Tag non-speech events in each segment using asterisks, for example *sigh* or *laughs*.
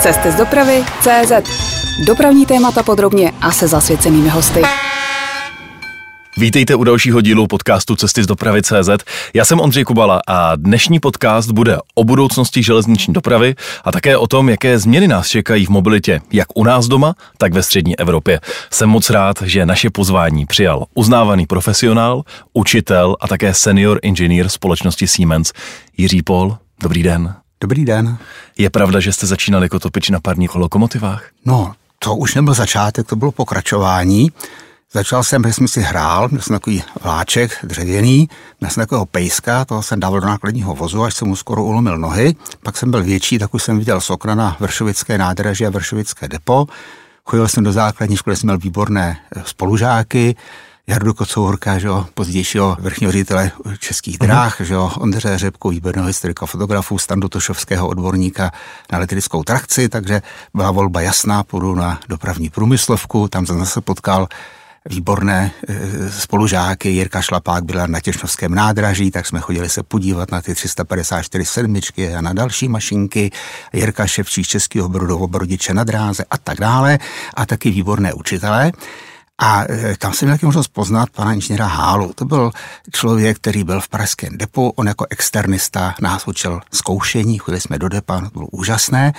Cesty z dopravy CZ. Dopravní témata podrobně a se zasvěcenými hosty. Vítejte u dalšího dílu podcastu Cesty z dopravy CZ. Já jsem Ondřej Kubala a dnešní podcast bude o budoucnosti železniční dopravy a také o tom, jaké změny nás čekají v mobilitě, jak u nás doma, tak ve střední Evropě. Jsem moc rád, že naše pozvání přijal uznávaný profesionál, učitel a také senior inženýr společnosti Siemens Jiří Pol. Dobrý den. Dobrý den. Je pravda, že jste začínali jako topič na parních lokomotivách? No, to už nebyl začátek, to bylo pokračování. Začal jsem, že jsem si hrál, měl jsem takový vláček dřevěný, měl jsem takového pejska, toho jsem dával do nákladního vozu, až jsem mu skoro ulomil nohy. Pak jsem byl větší, tak už jsem viděl z okna na Vršovické nádraží a Vršovické depo. Chodil jsem do základní školy, jsem měl výborné spolužáky, Jardu Kocourka, že jo, pozdějšího vrchního ředitele českých mhm. dráh, uh-huh. že jo, Ondře Řepku, výborného historika fotografu, Standu Tošovského odborníka na elektrickou trakci, takže byla volba jasná, půjdu na dopravní průmyslovku, tam jsem zase potkal výborné e, spolužáky. Jirka Šlapák byla na Těšnovském nádraží, tak jsme chodili se podívat na ty 354 sedmičky a na další mašinky. Jirka Ševčík Českého Brodu, Obrodiče na dráze a tak dále. A taky výborné učitelé. A e, tam jsem měl taky možnost poznat pana inženýra Hálu. To byl člověk, který byl v pražském depu. On jako externista nás učil zkoušení, chodili jsme do depa, to bylo úžasné.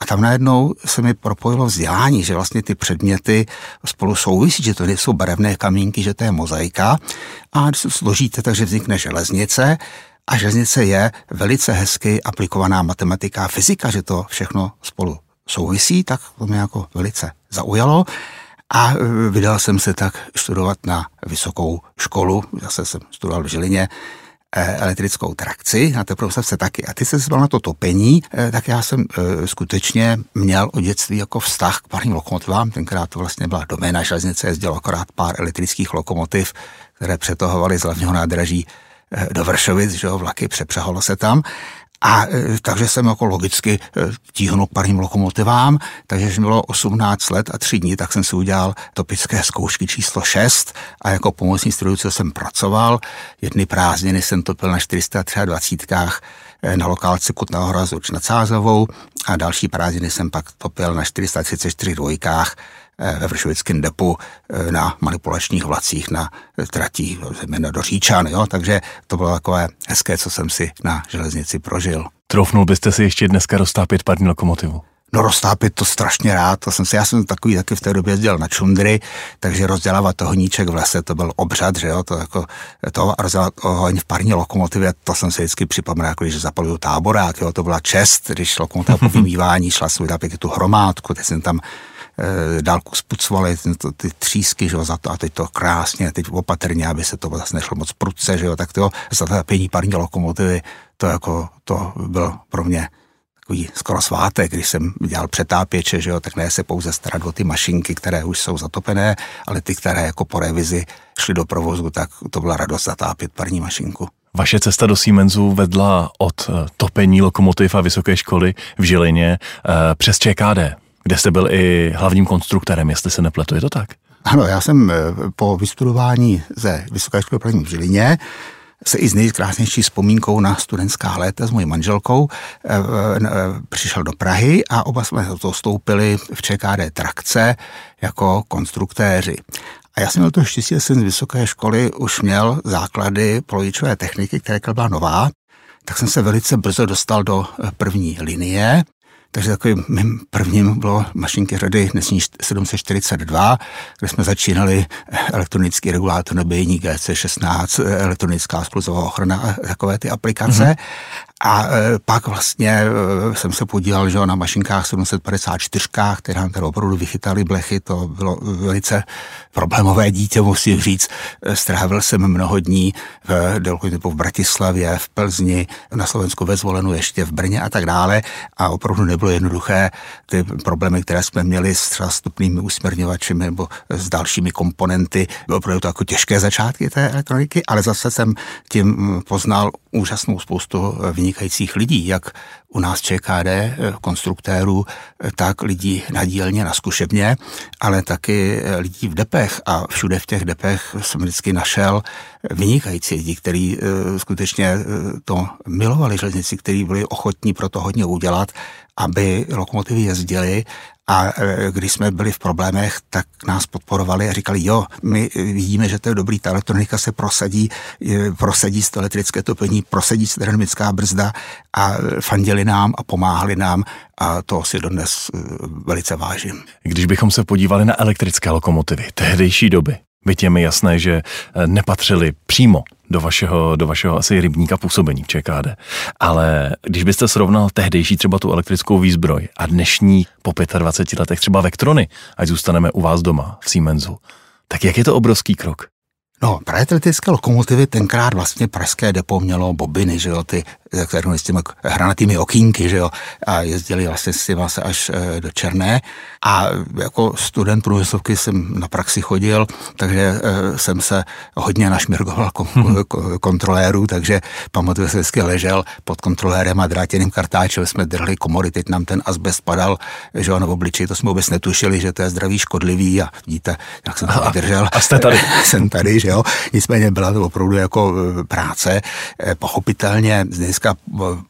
A tam najednou se mi propojilo vzdělání, že vlastně ty předměty spolu souvisí, že to nejsou barevné kamínky, že to je mozaika. A když se složíte, takže vznikne železnice. A železnice je velice hezky aplikovaná matematika a fyzika, že to všechno spolu souvisí, tak to mě jako velice zaujalo. A e, vydal jsem se tak studovat na vysokou školu, zase jsem studoval v Žilině, e, elektrickou trakci, na té profesce taky. A ty se zval na to topení, e, tak já jsem skutečně měl od dětství jako vztah k parním lokomotivám. Tenkrát to vlastně byla doména železnice, jezdilo akorát pár elektrických lokomotiv, které přetahovaly z hlavního nádraží do Vršovic, že jo, vlaky přepřehalo se tam. A e, takže jsem jako logicky e, tíhnul parním lokomotivám, takže když bylo 18 let a 3 dní, tak jsem si udělal topické zkoušky číslo 6 a jako pomocný strojůce jsem pracoval. Jedny prázdniny jsem topil na 423 e, na lokálce Kutného hrazu nad Sázovou a další prázdniny jsem pak topil na 434 dvojkách ve Vršovickém depu eh, na manipulačních vlacích na tratí zejména do Říčan, jo? takže to bylo takové hezké, co jsem si na železnici prožil. Troufnul byste si ještě dneska roztápět parní lokomotivu? No roztápět to strašně rád, to jsem si, já jsem takový taky v té době jezdil na čundry, takže rozdělávat honíček v lese, to byl obřad, že jo, to jako, to rozdělat oheň v parní lokomotivě, to jsem si vždycky připomněl, jako když zapaluju táborák, jo, to byla čest, když lokomotiva po *laughs* vymývání šla svůj tu hromádku, teď jsem tam dálku spucovali ty, ty třísky, že jo, za to, a teď to krásně, teď opatrně, aby se to zase nešlo moc prudce, že jo, tak to za pění parní lokomotivy, to jako, to byl pro mě takový skoro svátek, když jsem dělal přetápěče, že jo, tak ne se pouze starat o ty mašinky, které už jsou zatopené, ale ty, které jako po revizi šly do provozu, tak to byla radost zatápět parní mašinku. Vaše cesta do Siemensu vedla od eh, topení lokomotiv a vysoké školy v Žilině eh, přes ČKD kde jste byl i hlavním konstruktorem, jestli se nepletu, je to tak? Ano, já jsem eh, po vystudování ze Vysoké školy první v Žilině se i s nejkrásnější vzpomínkou na studentská léta s mojí manželkou e, e, přišel do Prahy a oba jsme to stoupili v ČKD Trakce jako konstruktéři. A já jsem měl to štěstí, že jsem z vysoké školy už měl základy polovičové techniky, která byla nová, tak jsem se velice brzo dostal do první linie takže takovým mým prvním bylo mašinky řady dnesní 742, kde jsme začínali elektronický regulátor nabíjení GC16, elektronická skluzová ochrana a takové ty aplikace. Mm-hmm. A e, pak vlastně e, jsem se podíval že na mašinkách 754, které nám tady opravdu vychytali blechy, to bylo velice problémové dítě, musím říct. Strávil jsem mnoho dní v Delku v Bratislavě, v Plzni, na Slovensku ve Zvolenu, ještě v Brně a tak dále a opravdu nebylo jednoduché ty problémy, které jsme měli s třeba stupnými usměrňovači nebo s dalšími komponenty, bylo opravdu to jako těžké začátky té elektroniky, ale zase jsem tím poznal úžasnou spoustu vynikajících lidí, jak u nás ČKD, eh, konstruktérů, eh, tak lidí na dílně, na zkušebně, ale taky eh, lidí v depech. A všude v těch depech jsem vždycky našel vynikající lidi, kteří skutečně to milovali železnici, kteří byli ochotní pro to hodně udělat, aby lokomotivy jezdily a e, když jsme byli v problémech, tak nás podporovali a říkali, jo, my vidíme, že to je dobrý, ta elektronika se prosadí, prosadí to elektrické topení, prosadí se dynamická brzda a fandili nám a pomáhali nám a to si dodnes e, velice vážím. Když bychom se podívali na elektrické lokomotivy tehdejší doby, Byť je mi jasné, že e, nepatřili přímo do vašeho, do vašeho asi rybníka působení v ČKD. Ale když byste srovnal tehdejší třeba tu elektrickou výzbroj a dnešní po 25 letech třeba Vectrony, ať zůstaneme u vás doma v Siemensu, tak jak je to obrovský krok? No, právě elektrické lokomotivy tenkrát vlastně pražské depo mělo bobiny, že jo, ty kterou s těmi hranatými okýnky, že jo, a jezdili vlastně s těma se až eh, do Černé. A jako student průmyslovky jsem na praxi chodil, takže eh, jsem se hodně našmirgoval mhm. kontrolérů, takže pamatuju, že vždycky ležel pod kontrolérem a drátěným kartáčem jsme drhli komory, teď nám ten asbest padal, že jo, na obličeji, to jsme vůbec netušili, že to je zdravý škodlivý a vidíte, jak jsem to vydržel. A jste tady. *laughs* jsem tady, že jo. Nicméně byla to opravdu jako eh, práce. Pochopitelně dnes dneska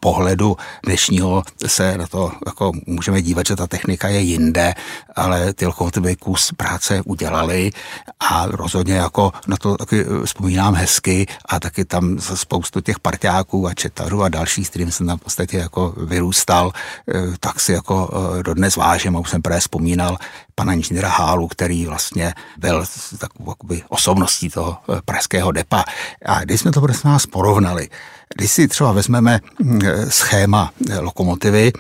pohledu dnešního se na to jako můžeme dívat, že ta technika je jinde, ale ty lokomotivy kus práce udělali a rozhodně jako na to taky vzpomínám hezky a taky tam spoustu těch parťáků a četařů a dalších, s kterým jsem tam v podstatě jako vyrůstal, eh, tak si jako eh, dodnes vážím a už jsem právě vzpomínal pana inženýra Hálu, který vlastně byl takovou osobností toho eh, pražského depa. A když jsme to prosím nás porovnali, když si třeba vezmeme hm, schéma lokomotivy,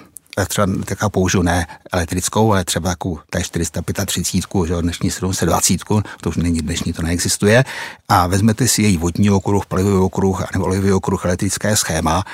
třeba taká použiju ne elektrickou, ale třeba jako t 435, že dnešní 720, to už není dnešní, to neexistuje, a vezmete si její vodní okruh, palivový okruh nebo olivový okruh, elektrické schéma,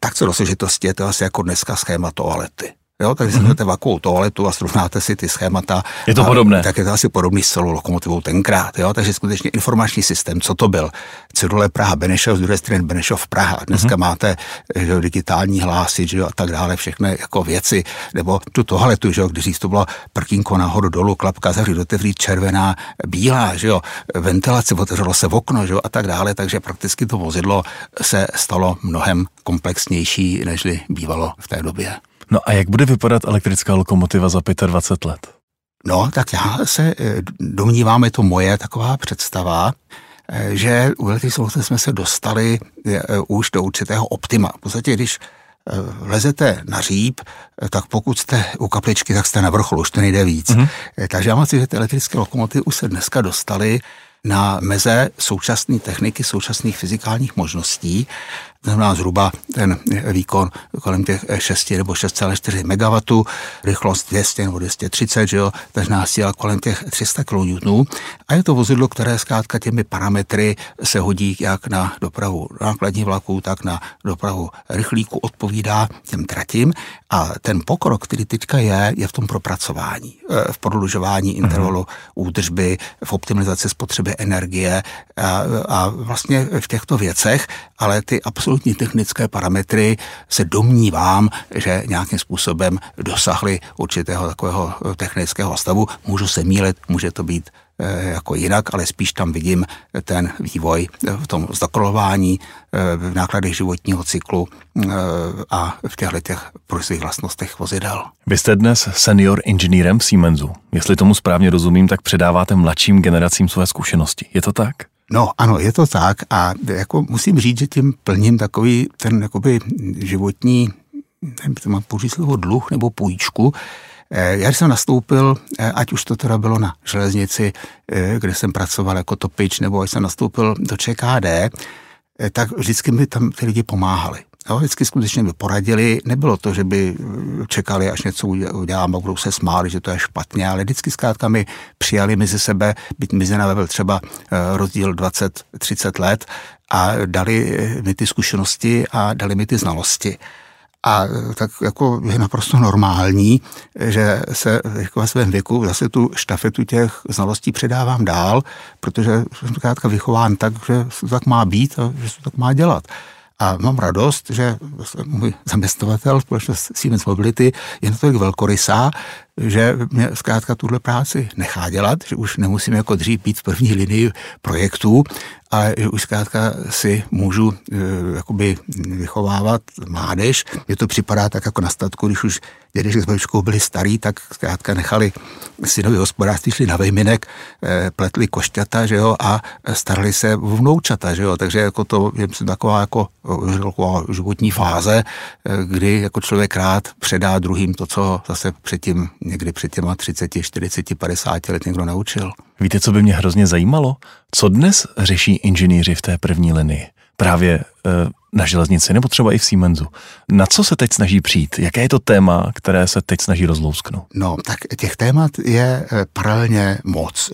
tak co do složitosti je to asi jako dneska schéma toalety. Jo, takže mm-hmm. si vakovou toaletu a srovnáte si ty schémata. Je to a, podobné. Tak je to asi podobný s celou lokomotivou tenkrát. Jo, takže skutečně informační systém, co to byl? Cedule Praha Benešov, z druhé strany Benešov Praha. Dneska mm-hmm. máte že, digitální hlásy že, a tak dále, všechny jako věci. Nebo tu toaletu, že, když to bylo prkínko nahoru dolů, klapka zavřít, otevřít červená, bílá, že jo, ventilace, otevřelo se v okno, že jo, a tak dále. Takže prakticky to vozidlo se stalo mnohem komplexnější, nežli bývalo v té době. No a jak bude vypadat elektrická lokomotiva za 25 let? No, tak já se eh, domnívám, je to moje taková představa, eh, že u elektrické jsme se dostali eh, už do určitého optima. V podstatě, když lezete na říp, tak pokud jste u kapličky, tak jste na vrcholu, už to nejde víc. Mm-hmm. Takže já mám si, že ty elektrické lokomotivy už se dneska dostaly na meze současné techniky, současných fyzikálních možností znamená zhruba ten výkon kolem těch 6 nebo 6,4 MW, rychlost 200 nebo 230, že jo, tažná síla kolem těch 300 kN. A je to vozidlo, které zkrátka těmi parametry se hodí jak na dopravu nákladní vlaků, tak na dopravu rychlíku, odpovídá těm tratím. A ten pokrok, který teďka je, je v tom propracování, eh, v prodlužování intervalu mm-hmm. údržby, v optimalizaci spotřeby energie a, a vlastně v těchto věcech, ale ty absolutně absolutní technické parametry se domnívám, že nějakým způsobem dosahly určitého takového technického stavu. Můžu se mílet, může to být eh, jako jinak, ale spíš tam vidím ten vývoj v tom zdokolování, eh, v nákladech životního cyklu eh, a v těchto těch prostých vlastnostech vozidel. Vy jste dnes senior inženýrem v Siemensu. Jestli tomu správně rozumím, tak předáváte mladším generacím své zkušenosti. Je to tak? No ano, je to tak a jako musím říct, že tím plním takový ten jakoby životní, nevím, to mám použít slovo dluh nebo půjčku, eh, já jsem nastoupil, eh, ať už to teda bylo na železnici, eh, kde jsem pracoval jako topič, nebo až jsem nastoupil do ČKD, tak vždycky mi tam ty lidi pomáhali. Jo, vždycky skutečně mi poradili. Nebylo to, že by čekali, až něco udělám a budou se smáli, že to je špatně, ale vždycky zkrátka mi přijali mezi sebe, byť mezi námi byl třeba eh, rozdíl 20-30 let a dali mi ty zkušenosti a dali mi ty znalosti. A tak jako je naprosto normální, že se jako ve svém věku zase tu štafetu těch znalostí předávám dál, protože jsem zkrátka vychován tak, že to tak má být a že se to tak má dělat. A mám radost, že můj zaměstnavatel, společnost Siemens Mobility, je natolik velkorysá, že mě zkrátka tuhle práci nechá dělat, že už nemusím jako dřív být v první linii projektů, ale že už zkrátka si můžu e, jakoby vychovávat mládež. Mně to připadá tak jako na statku, když už dědeček s babičkou byli starý, tak zkrátka nechali synovi hospodářství, šli na vejminek, e, pletli košťata, že jo, a starali se vnoučata, že jo, takže jako to je taková jako taková životní fáze, e, kdy jako člověk rád předá druhým to, co zase předtím někdy před těma 30, 40, 50 let někdo naučil. Víte, co by mě hrozně zajímalo? Co dnes řeší inženýři v té první linii? Právě e, na železnici nebo třeba i v Siemensu. Na co se teď snaží přijít? Jaké je to téma, které se teď snaží rozlousknout? No, tak těch témat je eh, paralelně moc.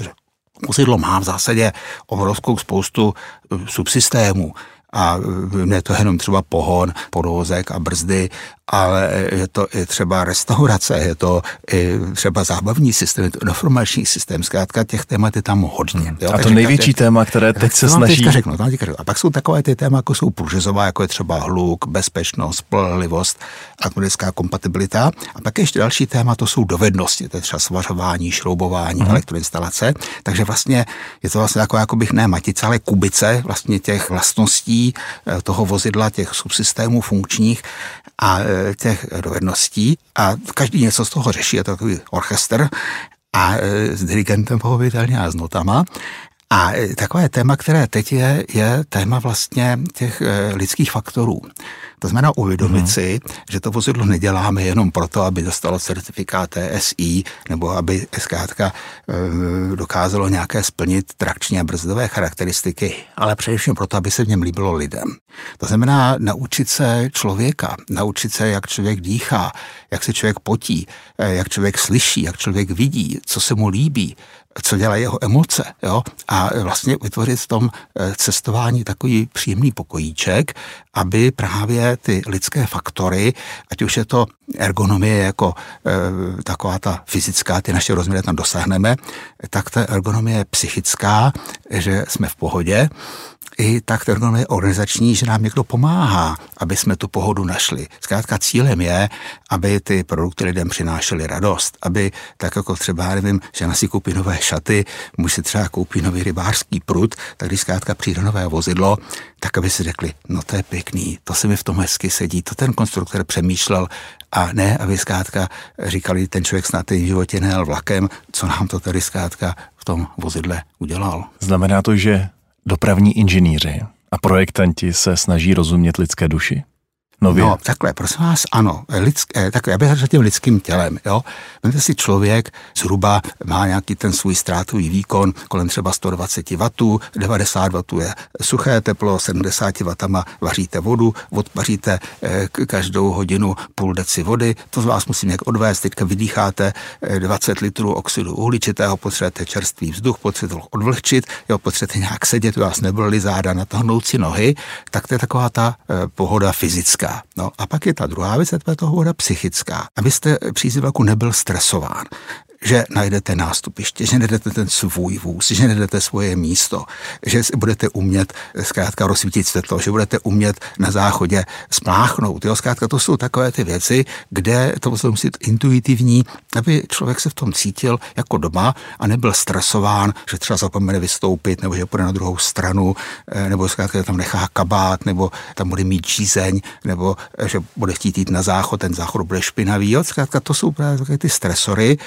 Vozidlo má v zásadě obrovskou spoustu eh, subsystémů a ne to jenom třeba pohon, podvozek a brzdy, ale je to i třeba restaurace, je to i třeba zábavní systém, je to informační systém, zkrátka těch témat je tam hodně. Hmm. Jo? A to největší téma, které teď se snaží... Řeknu, to řeknu. A pak jsou takové ty téma, jako jsou průřezová, jako je třeba hluk, bezpečnost, spolehlivost, atmosférická kompatibilita. A pak ještě další téma, to jsou dovednosti, to je třeba svařování, šroubování, hmm. elektroinstalace. Takže vlastně je to vlastně jako, jako bych ne matice, ale kubice vlastně těch vlastností eh, toho vozidla, těch subsystémů funkčních a eh, těch dovedností a každý něco z toho řeší, je to takový orchestr a e, s dirigentem pochopitelně a s notama. A e, takové téma, které teď je, je téma vlastně těch e, lidských faktorů. To znamená uvědomit mm. si, že to vozidlo neděláme jenom proto, aby dostalo certifikát TSI, nebo aby zkrátka e, dokázalo nějaké splnit trakční a brzdové charakteristiky, ale především proto, aby se v něm líbilo lidem. To znamená naučit se člověka, naučit se, jak člověk dýchá, jak se člověk potí, e, jak člověk slyší, jak člověk vidí, co se mu líbí, co dělají jeho emoce. Jo? A vlastně vytvořit v tom e, cestování takový příjemný pokojíček, aby právě ty lidské faktory, ať už je to ergonomie jako e, taková ta fyzická, ty naše rozměry tam dosáhneme, tak ta ergonomie psychická, že jsme v pohodě, i tak ergonomie organizační, že nám někdo pomáhá, aby jsme tu pohodu našli. Zkrátka cílem je, aby ty produkty lidem přinášely radost, aby tak jako třeba, nevím, že si koupí nové šaty, muž si třeba koupí nový rybářský prut, tak když zkrátka přijde nové vozidlo, tak aby si řekli, no to je pěkný, to se mi v tom hezky sedí, to ten konstruktor přemýšlel a ne, aby zkrátka říkali, ten člověk snad v životě nejel vlakem, co nám to tady zkrátka v tom vozidle udělal. Znamená to, že dopravní inženýři a projektanti se snaží rozumět lidské duši? Nově? No, takhle, prosím vás, ano, lidské, takhle, já bych řekl tím lidským tělem, jo. Vemte si člověk zhruba má nějaký ten svůj ztrátový výkon kolem třeba 120 W, 90 W je suché teplo, 70 W vaříte vodu, odpaříte eh, každou hodinu půl deci vody, to z vás musím nějak odvést, teďka vydýcháte 20 eh, litrů oxidu uhličitého, potřebujete čerstvý vzduch, potřebujete odvlhčit, jo, potřebujete nějak sedět, vás nebyly záda, natáhnout si nohy, tak to je taková ta eh, pohoda fyzická. No a pak je ta druhá věc, to je to voda psychická. Abyste při vlaku nebyl stresován že najdete nástupiště, že najdete ten svůj vůz, že najdete svoje místo, že budete umět zkrátka rozsvítit světlo, že budete umět na záchodě spláchnout. Jo, zkrátka to jsou takové ty věci, kde to musí být intuitivní, aby člověk se v tom cítil jako doma a nebyl stresován, že třeba zapomene vystoupit, nebo že půjde na druhou stranu, eh, nebo zkrátka tam nechá kabát, nebo tam bude mít žízeň, nebo eh, že bude chtít jít na záchod, ten záchod bude špinavý. Jo, zkrátka to jsou právě ty stresory,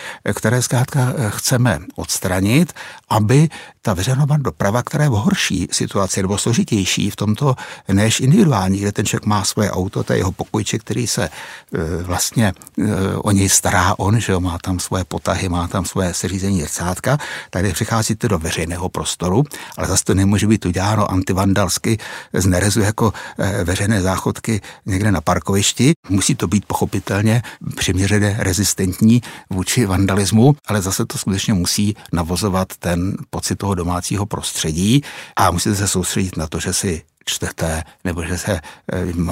které zkrátka eh, chceme odstranit, aby ta veřejná doprava, která je v horší situaci nebo složitější v tomto než individuální, kde ten člověk má svoje auto, to je jeho pokojček, který se eh, vlastně eh, o něj stará on, že jo, má tam svoje potahy, má tam svoje seřízení zrcátka, tady přicházíte do veřejného prostoru, ale zase to nemůže být uděláno antivandalsky z nerezu jako veřejné záchodky někde na parkovišti. Musí to být pochopitelně přiměřeně rezistentní vůči vandalismu ale zase to skutečně musí navozovat ten pocit toho domácího prostředí a musíte se soustředit na to, že si čtete, nebo že se e,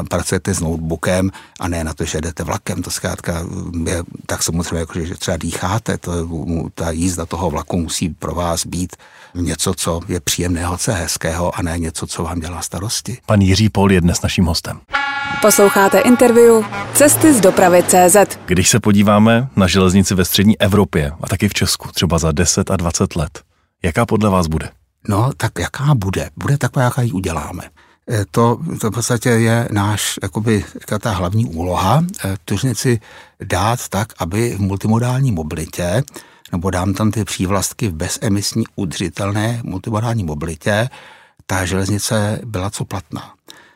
pracujete s notebookem a ne na to, že jdete vlakem. To zkrátka je tak samozřejmě, jako, že třeba dýcháte. To, ta jízda toho vlaku musí pro vás být něco, co je příjemného, co je hezkého a ne něco, co vám dělá starosti. Pan Jiří Pol je dnes naším hostem. Posloucháte interview Cesty z dopravy CZ. Když se podíváme na železnici ve střední Evropě a taky v Česku, třeba za 10 a 20 let, jaká podle vás bude? No, tak jaká bude? Bude taková, jaká ji uděláme. E, to, to v podstatě je náš, jakoby, ta hlavní úloha, e, tužnici dát tak, aby v multimodální mobilitě, nebo dám tam ty přívlastky v bezemisní udržitelné multimodální mobilitě, ta železnice byla co platná.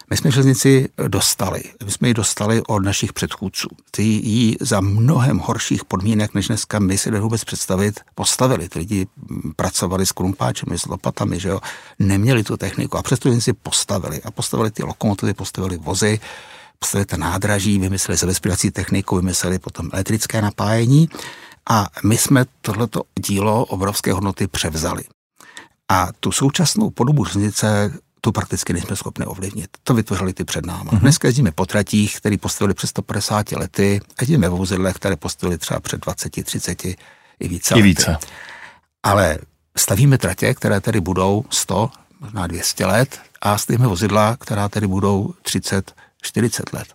My jsme železnici dostali. My jsme ji dostali od našich předchůdců. Ty ji za mnohem horších podmínek, než dneska my si vůbec představit, postavili. Ty lidi pracovali s krumpáčemi, s lopatami, že jo? neměli tu techniku a přesto železnici postavili. A postavili ty lokomotivy, postavili vozy, postavili ta nádraží, vymysleli zabezpečovací techniku, vymysleli potom elektrické napájení a my jsme tohleto dílo obrovské hodnoty převzali. A tu současnou podobu železnice tu prakticky nejsme schopni ovlivnit. To vytvořili ty před náma. Mm-hmm. Dneska jezdíme po tratích, které postavili přes 150 lety, a jezdíme ve vozidlech, které postavili třeba před 20, 30 i více. I více. Lety. Ale stavíme tratě, které tedy budou 100, možná 200 let a stavíme vozidla, která tedy budou 30, 40 let.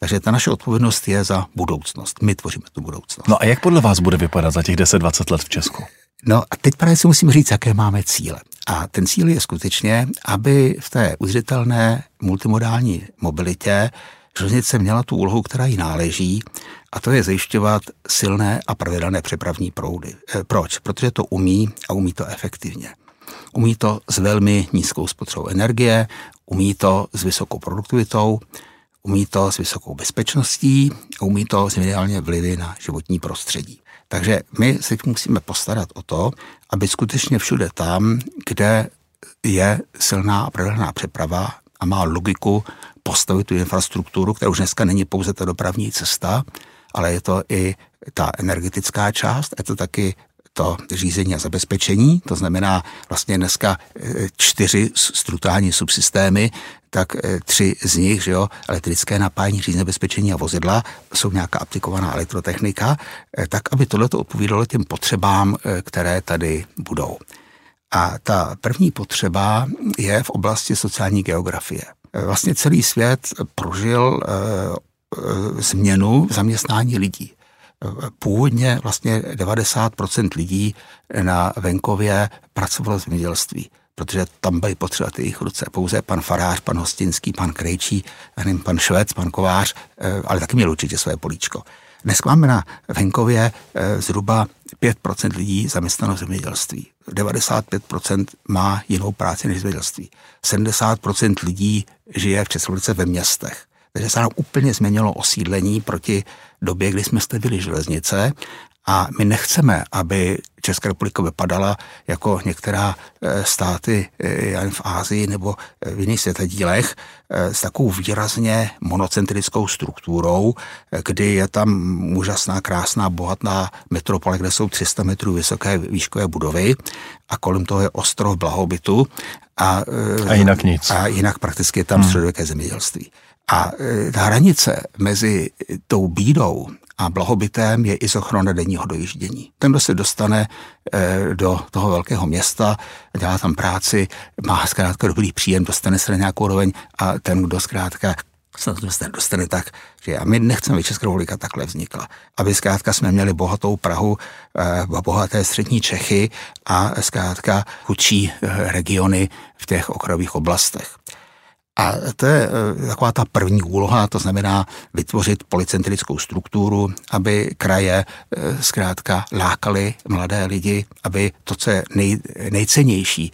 Takže ta naše odpovědnost je za budoucnost. My tvoříme tu budoucnost. No a jak podle vás bude vypadat za těch 10-20 let v Česku? No a teď právě si musím říct, jaké máme cíle. A ten cíl je skutečně, aby v té udržitelné multimodální mobilitě železnice měla tu úlohu, která jí náleží, a to je zajišťovat silné a pravidelné přepravní proudy. E, proč? Protože to umí a umí to efektivně. Umí to s velmi nízkou spotřebou energie, umí to s vysokou produktivitou, umí to s vysokou bezpečností a umí to s ideálně vlivy na životní prostředí. Takže my si musíme postarat o to, aby skutečně všude tam, kde je silná a pravidelná přeprava a má logiku postavit tu infrastrukturu, která už dneska není pouze ta dopravní cesta, ale je to i ta energetická část, je to taky to řízení a zabezpečení, to znamená vlastně dneska e, čtyři strukturální subsystémy, tak e, tři z nich, že jo, elektrické napájení, řízení zabezpečení a vozidla, jsou nějaká aplikovaná elektrotechnika, e, tak aby tohle odpovídalo těm potřebám, které tady budou. A ta první potřeba je v oblasti sociální geografie. Vlastně celý svět prožil změnu zaměstnání lidí původně vlastně 90% lidí na venkově pracovalo v zemědělství protože tam byly potřeba ty jejich ruce. Pouze pan Farář, pan Hostinský, pan Krejčí, pan Švec, pan Kovář, eh, ale taky měl určitě své políčko. Dnes máme na venkově eh, zhruba 5% lidí zaměstnáno v zemědělství. 95% má jinou práci než zemědělství. 70% lidí žije v České ve městech. Takže se nám úplně změnilo osídlení proti době, kdy jsme stavili železnice a my nechceme, aby Česká republika vypadala jako některá eh, státy eh, v Ázii nebo v jiných světadílech eh, s takovou výrazně monocentrickou strukturou, kdy je tam úžasná, krásná, bohatná metropole, kde jsou 300 metrů vysoké výškové budovy a kolem toho je ostrov blahobytu. A, a jinak nic. A jinak prakticky je tam hmm. středověké zemědělství. A e, ta hranice mezi tou bídou a blahobytem je izochrona denního dojíždění. Ten, kdo se dostane e, do toho velkého města, dělá tam práci, má zkrátka dobrý příjem, dostane se na nějakou roveň a ten, kdo zkrátka se dostane, dostane tak, že a my nechceme, aby Česká republika takhle vznikla. Aby zkrátka jsme měli bohatou Prahu, e, bohaté střední Čechy a zkrátka chudší regiony v těch okrajových oblastech. A to je eh, taková ta první úloha, to znamená vytvořit policentrickou strukturu, aby kraje eh, zkrátka lákali mladé lidi, aby to, co je nej, nejcennější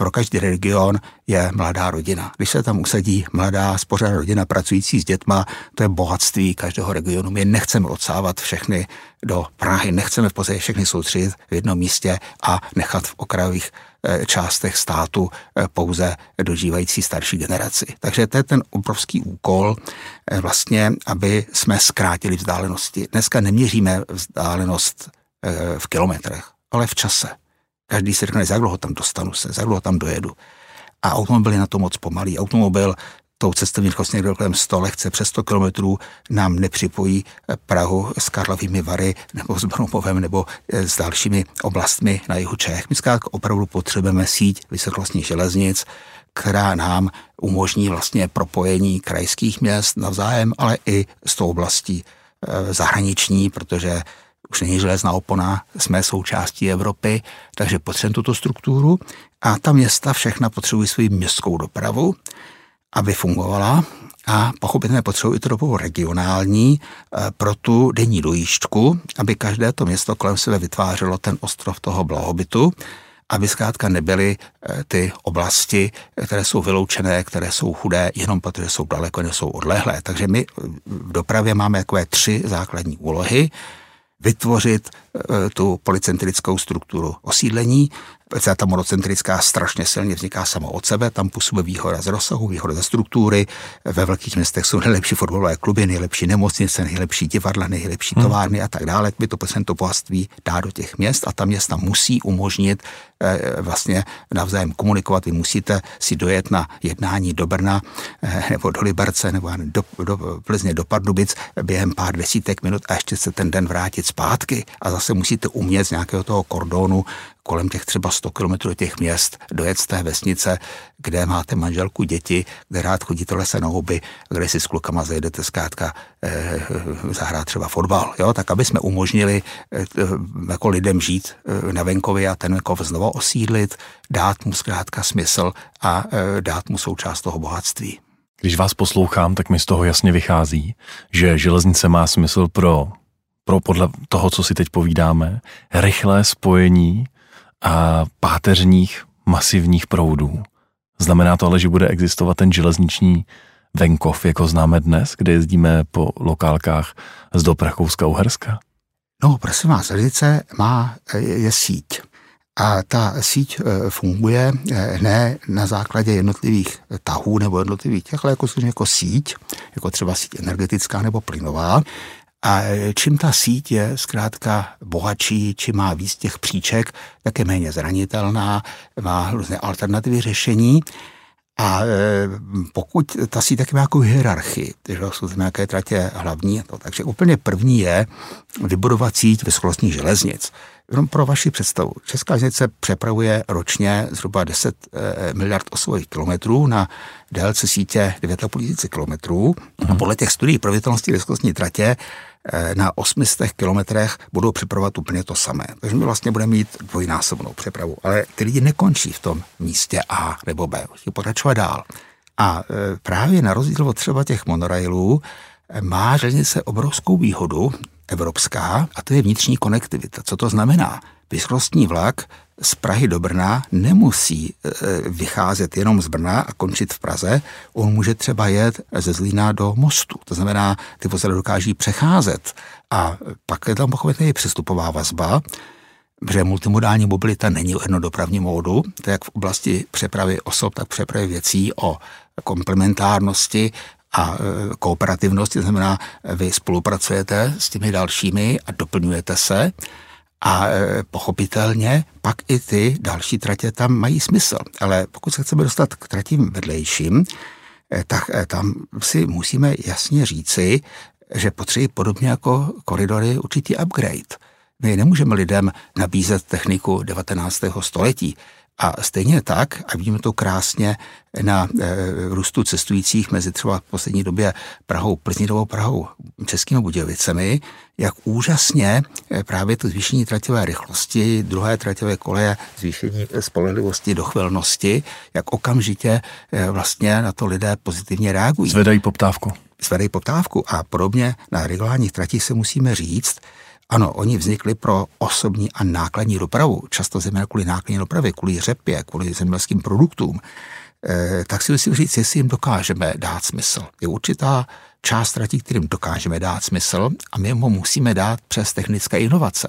pro každý region, je mladá rodina. Když se tam usadí mladá, spořádaná rodina pracující s dětma, to je bohatství každého regionu. My nechceme odsávat všechny do Prahy, nechceme v podstatě všechny soustředit v jednom místě a nechat v okrajových částech státu eh, pouze dožívající starší generaci. Takže to je ten obrovský úkol eh, vlastně, aby jsme zkrátili vzdálenosti. Dneska neměříme vzdálenost v kilometrech, ale v čase. Každý si řekne, za dlouho tam dostanu se, za dlouho tam dojedu. a automobil je na to moc pomalý. Automobil tou cestovní rychlostí někde kolem 100, lehce přes 100 km nám nepřipojí eh, Prahu s Karlovými Vary nebo s Bromovem nebo eh, s dalšími oblastmi na jihu Čech. My zkrátka opravdu potřebujeme síť vysokorychlostních železnic, která nám umožní vlastně propojení krajských měst navzájem, ale i s tou oblastí eh, zahraniční, protože už není železná opona, jsme součástí Evropy, takže potřebujeme tuto strukturu a ta města všechna potřebují svou městskou dopravu aby fungovala a pochopitelně potřebují i to dobu regionální eh, pro tu denní dojížďku, aby každé to město kolem sebe vytvářelo ten ostrov toho blahobytu, aby zkrátka nebyly eh, ty oblasti, které jsou vyloučené, které jsou chudé, jenom protože jsou daleko, nejsou odlehlé. Takže my v dopravě máme takové tři základní úlohy vytvořit eh, tu policentrickou strukturu osídlení, celá ta monocentrická strašně silně vzniká samo od sebe, tam působí výhoda z rozsahu, výhoda ze struktury, ve velkých městech jsou nejlepší fotbalové kluby, nejlepší nemocnice, nejlepší divadla, nejlepší hmm. továrny a tak dále, by to to bohatství dá do těch měst a ta města musí umožnit eh, vlastně navzájem komunikovat. Vy musíte si dojet na jednání do Brna eh, nebo do Liberce nebo do, do Plzně do Pardubic během pár desítek minut a ještě se ten den vrátit zpátky a zase musíte umět z nějakého toho kordonu kolem těch třeba 100 km těch měst, dojet z té vesnice, kde máte manželku, děti, kde rád chodíte lese na houby, kde si s klukama zajedete zkrátka eh, zahrát třeba fotbal, jo? tak aby jsme umožnili eh, jako lidem žít eh, na venkově a ten venkov znovu osídlit, dát mu zkrátka smysl a eh, dát mu součást toho bohatství. Když vás poslouchám, tak mi z toho jasně vychází, že železnice má smysl pro, pro podle toho, co si teď povídáme, rychlé spojení a páteřních masivních proudů. Znamená to ale, že bude existovat ten železniční venkov, jako známe dnes, kde jezdíme po lokálkách z do Prakouska-Uherska? No, prosím vás, železnice má, je síť. A ta síť e, funguje e, ne na základě jednotlivých tahů nebo jednotlivých těch, ale jako, jako síť, jako třeba síť energetická nebo plynová, a čím ta síť je zkrátka bohatší, čím má víc těch příček, tak je méně zranitelná, má různé alternativy řešení. A e, pokud ta síť taky má jako hierarchii, že jsou tam nějaké tratě hlavní, to, takže úplně první je vybudovat síť vysokorychlostních železnic. Jenom pro vaši představu. Česká železnice přepravuje ročně zhruba 10 e, miliard osvojích kilometrů na délce sítě 9,5 tisíce kilometrů. A podle těch studií proveditelnosti vysokorychlostní tratě na 800 kilometrech budou přepravovat úplně to samé. Takže my vlastně budeme mít dvojnásobnou přepravu. Ale ty lidi nekončí v tom místě A nebo B, musí pokračovat dál. A eh, právě na rozdíl od třeba těch monorailů eh, má železnice obrovskou výhodu evropská a to je vnitřní konektivita. Co to znamená? Vysokorychlostní vlak z Prahy do Brna nemusí e, vycházet jenom z Brna a končit v Praze. On může třeba jet ze Zlína do mostu. To znamená, ty vozidla dokáží přecházet. A pak je tam pochopitelně přestupová vazba, protože multimodální mobilita není o jednodopravním módu, to je jak v oblasti přepravy osob, tak přepravy věcí o komplementárnosti a e, kooperativnosti, to znamená, vy spolupracujete s těmi dalšími a doplňujete se. A e, pochopitelně pak i ty další tratě tam mají smysl. Ale pokud se chceme dostat k tratím vedlejším, e, tak e, tam si musíme jasně říci, že potřebují podobně jako koridory určitý upgrade. My nemůžeme lidem nabízet techniku 19. století. A stejně tak, a vidíme to krásně na e, růstu cestujících mezi třeba v poslední době Prahou, Plzní dobou Prahou, Českými Budějovicemi, jak úžasně e, právě to zvýšení traťové rychlosti, druhé traťové koleje, zvýšení spolehlivosti, dochvilnosti, jak okamžitě e, vlastně na to lidé pozitivně reagují. Zvedají poptávku. Zvedají poptávku a podobně na regulárních tratích se musíme říct, ano, oni vznikli pro osobní a nákladní dopravu, často zejména kvůli nákladní dopravě, kvůli řepě, kvůli zemědělským produktům, eh, tak si musím říct, jestli jim dokážeme dát smysl. Je určitá část tratí, kterým dokážeme dát smysl a my ho musíme dát přes technické inovace.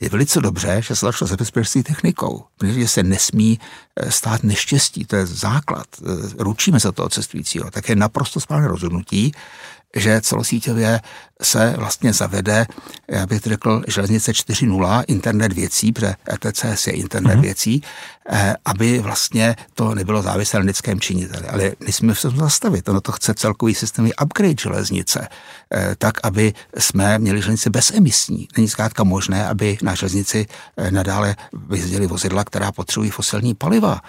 Je velice dobře, že se začalo zabezpečit technikou, protože se nesmí eh, stát neštěstí, to je základ. Eh, ručíme za toho cestujícího, tak je naprosto správné rozhodnutí, že celosíťově se vlastně zavede, já bych řekl, železnice 4.0, internet věcí, protože ETCS je internet mm-hmm. věcí, eh, aby vlastně to nebylo závislé na lidském činiteli. Ale nesmíme se to zastavit. Ono to chce celkový systémový upgrade železnice, eh, tak, aby jsme měli železnici bezemisní. Není zkrátka možné, aby na železnici eh, nadále vyjezdili vozidla, která potřebují fosilní paliva.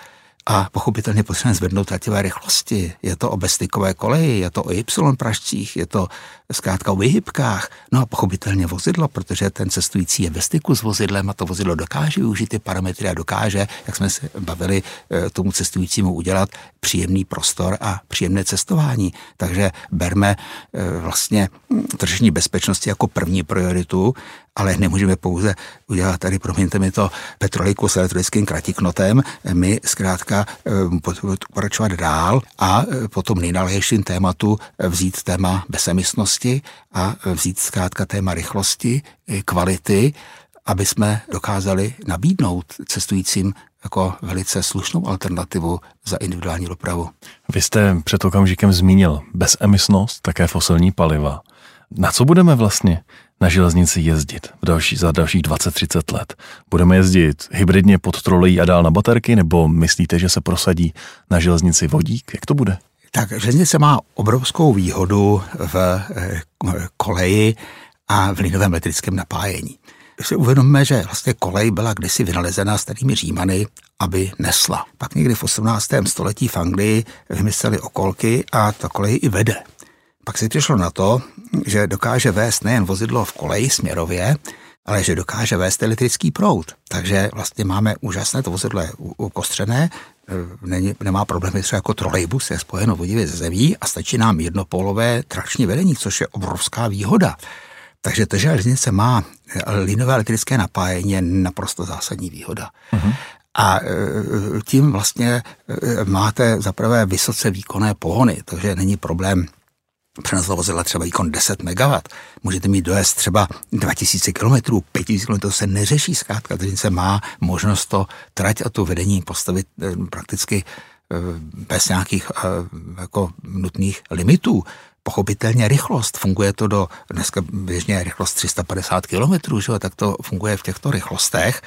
A pochopitelně potřebujeme zvednout trativé rychlosti. Je to o bestykové koleji, je to o Y pražcích, je to zkrátka o vyhybkách. No a pochopitelně vozidlo, protože ten cestující je ve styku s vozidlem a to vozidlo dokáže využít ty parametry a dokáže, jak jsme se bavili, eh, tomu cestujícímu udělat příjemný prostor a příjemné cestování. Takže berme eh, vlastně tržní bezpečnosti jako první prioritu ale nemůžeme pouze udělat tady, promiňte mi to, petroliku s elektrickým kratiknotem. My zkrátka eh, pokračovat dál a eh, potom nejnalejším tématu eh, vzít téma bezemisnosti a vzít zkrátka téma rychlosti, kvality, aby jsme dokázali nabídnout cestujícím jako velice slušnou alternativu za individuální dopravu. Vy jste před okamžikem zmínil bezemisnost, také fosilní paliva. Na co budeme vlastně na železnici jezdit v další, za dalších 20-30 let? Budeme jezdit hybridně pod trolejí a dál na baterky, nebo myslíte, že se prosadí na železnici vodík? Jak to bude? Tak železnice má obrovskou výhodu v eh, koleji a v linovém elektrickém napájení. Když si uvědomíme, že vlastně kolej byla kdysi vynalezena starými Římany, aby nesla. Pak někdy v 18. století v Anglii vymysleli okolky a ta kolej i vede. Pak se přišlo na to, že dokáže vést nejen vozidlo v koleji směrově, ale že dokáže vést elektrický proud. Takže vlastně máme úžasné, to vozidlo je ukostřené, e, není, nemá problémy třeba jako trolejbus, je spojeno vodivě ze zemí a stačí nám jednopólové trakční vedení, což je obrovská výhoda. Takže to, že železnice má linové elektrické napájení, je naprosto zásadní výhoda. Uh-huh. A e, tím vlastně e, máte zaprvé vysoce výkonné pohony, takže není problém přenos vozidla třeba výkon 10 MW, můžete mít dojezd třeba 2000 km, 5000 km, to se neřeší zkrátka, takže se má možnost to trať a to vedení postavit eh, prakticky eh, bez nějakých eh, jako nutných limitů. Pochopitelně rychlost, funguje to do, dneska běžně rychlost 350 km, že? tak to funguje v těchto rychlostech,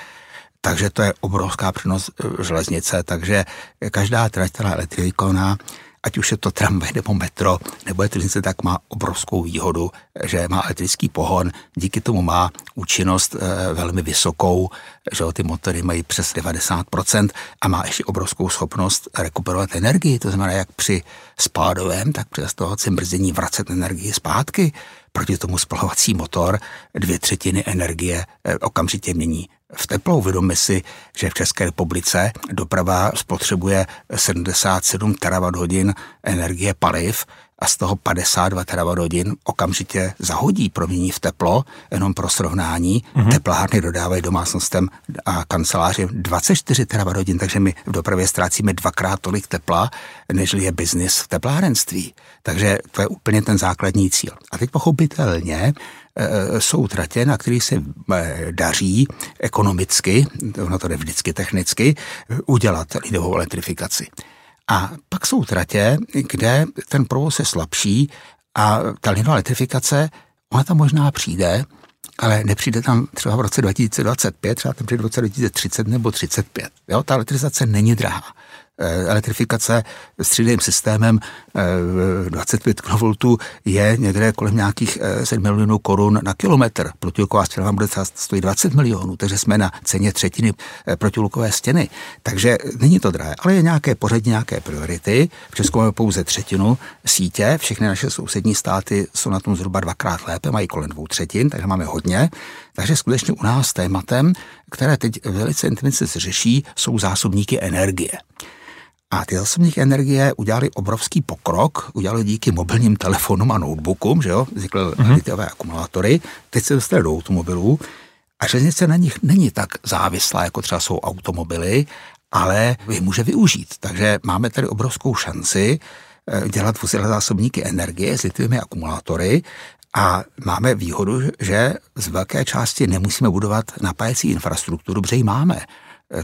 takže to je obrovská přenos železnice, takže každá trať, která je elektrifikovaná, ať už je to tramvaj nebo metro, nebo elektronice, tak má obrovskou výhodu, že má elektrický pohon, díky tomu má účinnost e, velmi vysokou, že ty motory mají přes 90% a má ještě obrovskou schopnost rekuperovat energii, to znamená jak při spádovém, tak při zastavovacím brzdění vracet energii zpátky. Proti tomu spalovací motor dvě třetiny energie e, okamžitě mění v teplou. Uvědomme si, že v České republice doprava spotřebuje 77 terawatt hodin energie paliv a z toho 52 terawatt hodin okamžitě zahodí, promění v teplo, jenom pro srovnání. Mm-hmm. Teplárny dodávají domácnostem a kanceláři 24 terawatt hodin, takže my v dopravě ztrácíme dvakrát tolik tepla, než je biznis v teplárenství. Takže to je úplně ten základní cíl. A teď pochopitelně jsou tratě, na kterých se eh, daří ekonomicky, ono to jde vždycky technicky, udělat lidovou elektrifikaci. A pak jsou tratě, kde ten provoz je slabší a ta lidová elektrifikace, ona tam možná přijde, ale nepřijde tam třeba v roce 2025, třeba tam přijde v roce 2030 nebo 35. Jo, ta elektrizace není drahá. Eh, elektrifikace s 3D systémem 25 eh, kV je někde kolem nějakých 7 eh, milionů korun na kilometr. Protiluková stěna vám bude stojí 20 milionů, takže jsme na ceně třetiny protilukové stěny. Takže není to drahé, ale je nějaké pořadí, nějaké priority. V Česku máme pouze třetinu sítě, všechny naše sousední státy jsou na tom zhruba dvakrát lépe, mají kolem dvou třetin, takže máme hodně. Takže skutečně u nás tématem, které teď velice intenzivně se řeší, jsou zásobníky energie. A ty zásobníky energie udělali obrovský pokrok, udělali díky mobilním telefonům a notebookům, že jo, vznikly mm-hmm. litiové akumulátory, teď se dostali do automobilů a železnice na nich není tak závislá, jako třeba jsou automobily, ale je může využít. Takže máme tady obrovskou šanci eh, dělat vozidla zásobníky energie s litiovými akumulátory a máme výhodu, že z velké části nemusíme budovat napájecí infrastrukturu, protože ji máme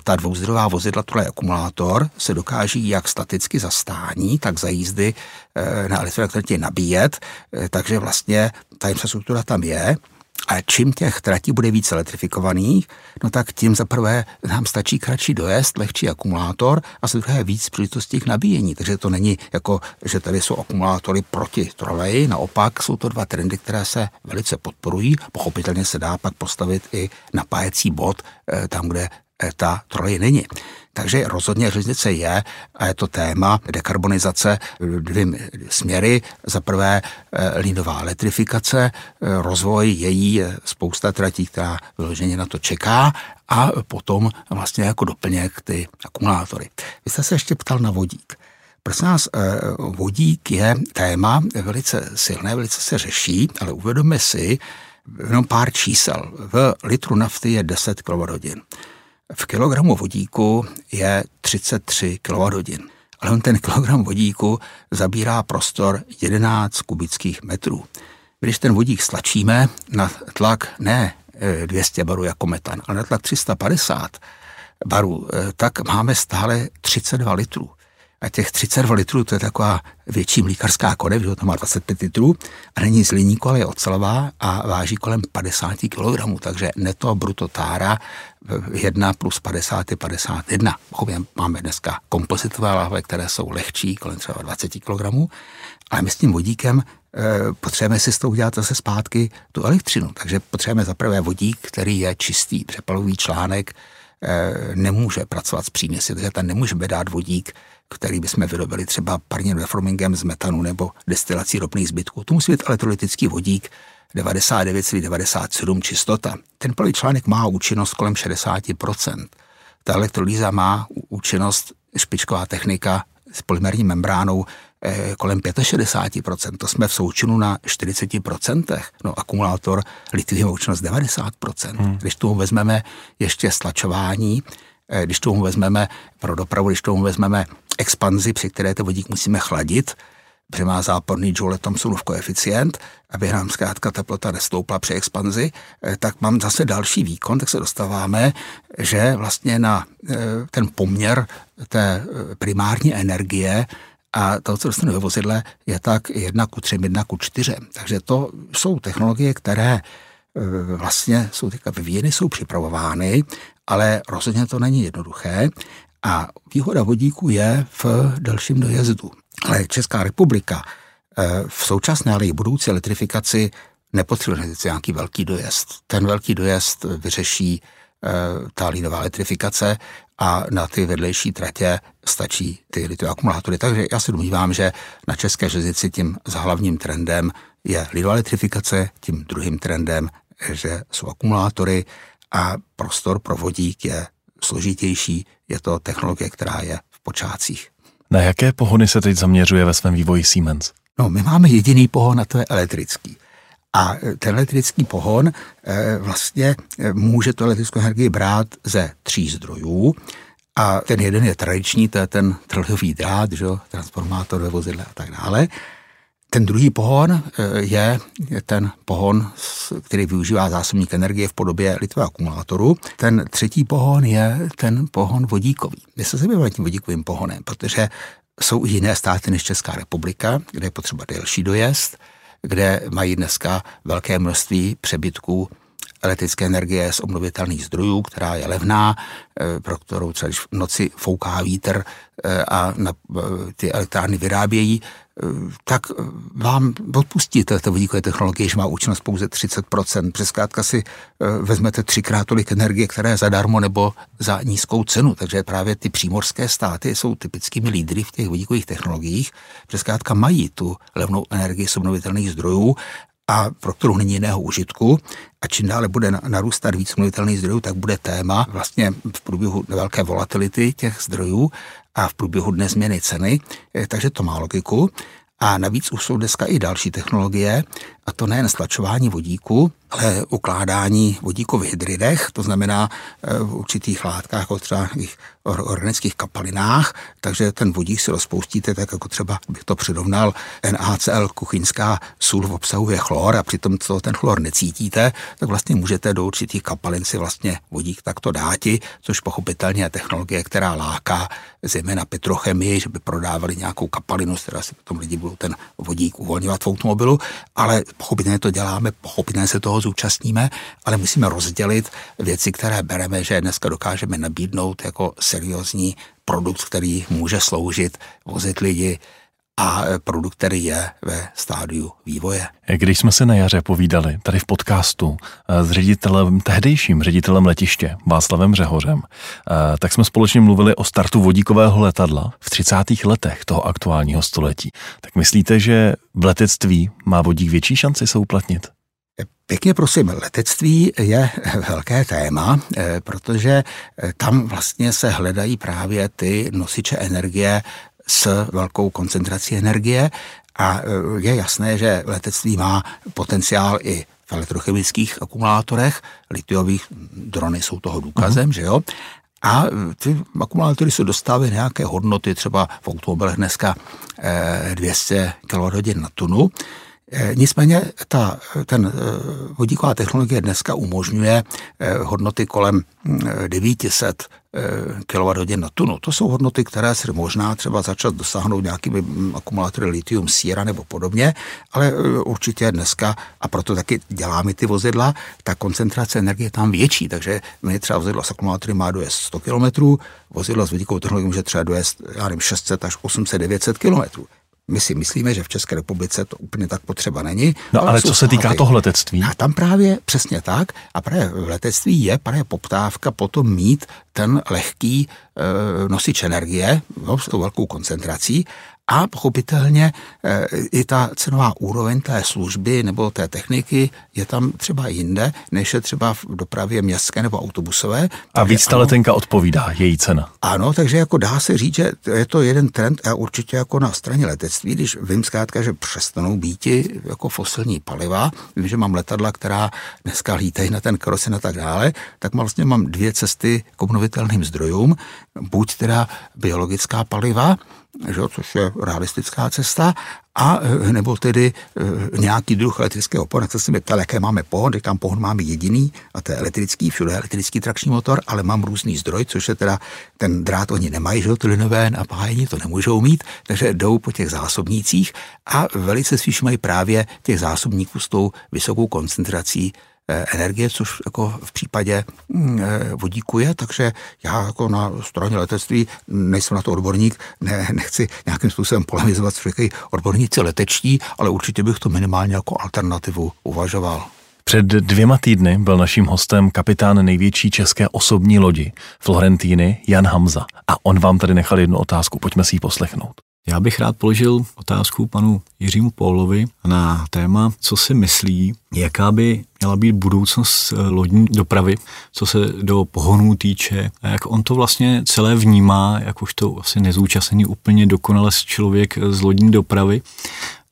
ta dvouzdrojová vozidla, je akumulátor, se dokáží jak staticky zastání, tak za jízdy na elektromobilitě nabíjet, takže vlastně ta infrastruktura tam je. A čím těch tratí bude více elektrifikovaných, no tak tím zaprvé nám stačí kratší dojezd, lehčí akumulátor a za druhé víc příležitostí k nabíjení. Takže to není jako, že tady jsou akumulátory proti troleji, naopak jsou to dva trendy, které se velice podporují. Pochopitelně se dá pak postavit i napájecí bod eh, tam, kde eh, ta trolej není. Takže rozhodně železnice je a je to téma dekarbonizace dvěmi směry. Za prvé eh, línová elektrifikace, eh, rozvoj její spousta tratí, která vyloženě na to čeká a potom vlastně jako doplněk ty akumulátory. Vy jste se ještě ptal na vodík. Prosím nás, vodík je téma velice silné, velice se řeší, ale uvědomme si jenom pár čísel. V litru nafty je 10 kWh. V kilogramu vodíku je 33 kWh. Ale on ten kilogram vodíku zabírá prostor 11 kubických metrů. Když ten vodík stlačíme na tlak ne 200 eh, barů jako metan, ale na tlak 350 barů, eh, tak máme stále 32 litrů. A těch 32 litrů, to je taková větší mlíkařská konev, že to má 25 litrů a není z liníku, ale je ocelová a váží kolem 50 kg, takže neto bruto tára 1 plus 50 je 51. Máme dneska kompozitové lahve, které jsou lehčí, kolem třeba 20 kg, ale my s tím vodíkem e, potřebujeme si s tou udělat zase zpátky tu elektřinu. Takže potřebujeme zaprvé vodík, který je čistý, přepalový článek, e, nemůže pracovat s příměsi, takže tam nemůžeme dát vodík, který bychom vyrobili třeba parním reformingem z metanu nebo destilací ropných zbytků. To musí být elektrolytický vodík 99,97 čistota. Ten plný článek má účinnost kolem 60%. Ta elektrolýza má účinnost špičková technika s polymerní membránou eh, kolem 65%. To jsme v součinu na 40%. No akumulátor litium účinnost 90%. Hmm. Když tomu vezmeme ještě stlačování, když tomu vezmeme pro dopravu, když tomu vezmeme expanzi, při které to vodík musíme chladit, protože má záporný Joule Thomsonův koeficient, aby nám zkrátka teplota nestoupla při expanzi, eh, tak mám zase další výkon, tak se dostáváme, že vlastně na eh, ten poměr té eh, primární energie a to, co dostanu ve vozidle, je tak 1 ku 3, 1 ku 4. Takže to jsou technologie, které vlastně jsou teďka vyvíjeny, jsou připravovány, ale rozhodně to není jednoduché. A výhoda vodíku je v dalším dojezdu. Ale Česká republika eh, v současné, ale i budoucí elektrifikaci nepotřebuje nějaký velký dojezd. Ten velký dojezd vyřeší eh, ta línová elektrifikace a na ty vedlejší tratě stačí ty litové akumulátory. Takže já se domnívám, že na české železnici tím hlavním trendem je línová elektrifikace, tím druhým trendem, že jsou akumulátory a prostor pro vodík je složitější, je to technologie, která je v počátcích. Na jaké pohony se teď zaměřuje ve svém vývoji Siemens? No, my máme jediný pohon a to je elektrický. A ten elektrický pohon e, vlastně e, může tu elektrickou energii brát ze tří zdrojů. A ten jeden je tradiční, to je ten trojový drát, že? transformátor ve vozidle a tak dále. Ten druhý pohon eh, je, ten pohon, který využívá zásobník energie v podobě litve akumulátoru. Ten třetí pohon je ten pohon vodíkový. My se zabýváme tím vodíkovým pohonem, protože jsou i jiné státy než Česká republika, kde je potřeba delší dojezd, kde mají dneska velké množství přebytků elektrické energie z obnovitelných zdrojů, která je levná, eh, pro kterou třeba když v noci fouká vítr eh, a ty elektrárny vyrábějí tak vám odpustí této vodíkové technologie, že má účinnost pouze 30%. Přeskátka si eh, vezmete třikrát tolik energie, které je zadarmo nebo za nízkou cenu. Takže právě ty přímorské státy jsou typickými lídry v těch vodíkových technologiích. Přeskátka mají tu levnou energii z obnovitelných zdrojů a pro kterou není jiného užitku. A čím dále bude narůstat víc obnovitelných zdrojů, tak bude téma vlastně v průběhu velké volatility těch zdrojů a v průběhu dne změny ceny, eh, takže to má logiku. A navíc už jsou dneska i další technologie a to nejen stlačování vodíku, ale ukládání vodíku v hydridech, to znamená eh, v určitých látkách, jako třeba organických kapalinách, takže ten vodík si rozpoustíte, tak jako třeba bych to přirovnal, NaCl, kuchyňská sůl obsahuje chlor a přitom co ten chlor necítíte, tak vlastně můžete do určitých kapalin si vlastně vodík takto dáti, což pochopitelně je technologie, která láká zejména petrochemii, že by prodávali nějakou kapalinu, z které si potom lidi budou ten vodík uvolňovat v automobilu, ale pochopitelně to děláme, pochopitelně se toho zúčastníme, ale musíme rozdělit věci, které bereme, že dneska dokážeme nabídnout jako seriózní produkt, který může sloužit, vozit lidi, a produkt, který je ve stádiu vývoje. Když jsme se na jaře povídali tady v podcastu eh, s ředitelem, tehdejším ředitelem letiště Václavem Řehořem, eh, tak jsme společně mluvili o startu vodíkového letadla v 30. letech toho aktuálního století. Tak myslíte, že v letectví má vodík větší šanci se uplatnit? Pěkně prosím, letectví je velké téma, protože tam vlastně se hledají právě ty nosiče energie s velkou koncentrací energie a e, je jasné, že letectví má potenciál i v elektrochemických akumulátorech, litiových drony jsou toho důkazem, uh-huh. že jo. A e, ty akumulátory se dostávají nějaké hodnoty, třeba v automobilech dneska 200 kWh na tunu. E, nicméně ta, ten vodíková technologie dneska umožňuje hodnoty kolem 900 kWh na tunu. To jsou hodnoty, které se možná třeba začat dosáhnout nějakými akumulátory litium, síra nebo podobně, ale e, určitě dneska, a proto taky děláme ty vozidla, ta koncentrace energie je tam větší, takže my třeba vozidlo s akumulátory má dojezd 100 km, vozidlo s vodíkovou technologií může třeba dojezd, já nevím, 600 až 800, 900 km. My si myslíme, že v České republice to úplně tak potřeba není. No ale, ale co se týká toho letectví? A tam právě přesně tak. A právě v letectví je právě poptávka potom mít ten lehký e, nosič energie no, s tou velkou koncentrací a pochopitelně e, i ta cenová úroveň té služby nebo té techniky je tam třeba jinde, než je třeba v dopravě městské nebo autobusové. A víc ta letenka odpovídá, její cena. Ano, takže jako dá se říct, že je to jeden trend a určitě jako na straně letectví, když vím zkrátka, že přestanou být jako fosilní paliva, vím, že mám letadla, která dneska lítají na ten kerosin a tak dále, tak vlastně mám dvě cesty k obnovitelným zdrojům, buď teda biologická paliva, že, což je realistická cesta, a nebo tedy e, nějaký druh elektrického pohonu. Jak se mi ptal, jaké máme pohon, tam pohon máme jediný, a to je elektrický, všude je elektrický trakční motor, ale mám různý zdroj, což je teda ten drát oni nemají, že ty linové napájení, to nemůžou mít, takže jdou po těch zásobnících a velice spíš mají právě těch zásobníků s tou vysokou koncentrací Eh, energie, což jako v případě mm, eh, vodíku je, takže já jako na straně letectví nejsem na to odborník, ne, nechci nějakým způsobem polemizovat, co říkají odborníci letečtí, ale určitě bych to minimálně jako alternativu uvažoval. Před dvěma týdny byl naším hostem kapitán největší české osobní lodi Florentíny Jan Hamza. A on vám tady nechal jednu otázku, pojďme si ji poslechnout. Já bych rád položil otázku panu Jiřímu Pólovi na téma, co si myslí, jaká by měla být budoucnost eh, lodní dopravy, co se do pohonů týče, a jak on to vlastně celé vnímá, jak už to asi nezúčastněný úplně dokonale člověk z lodní dopravy,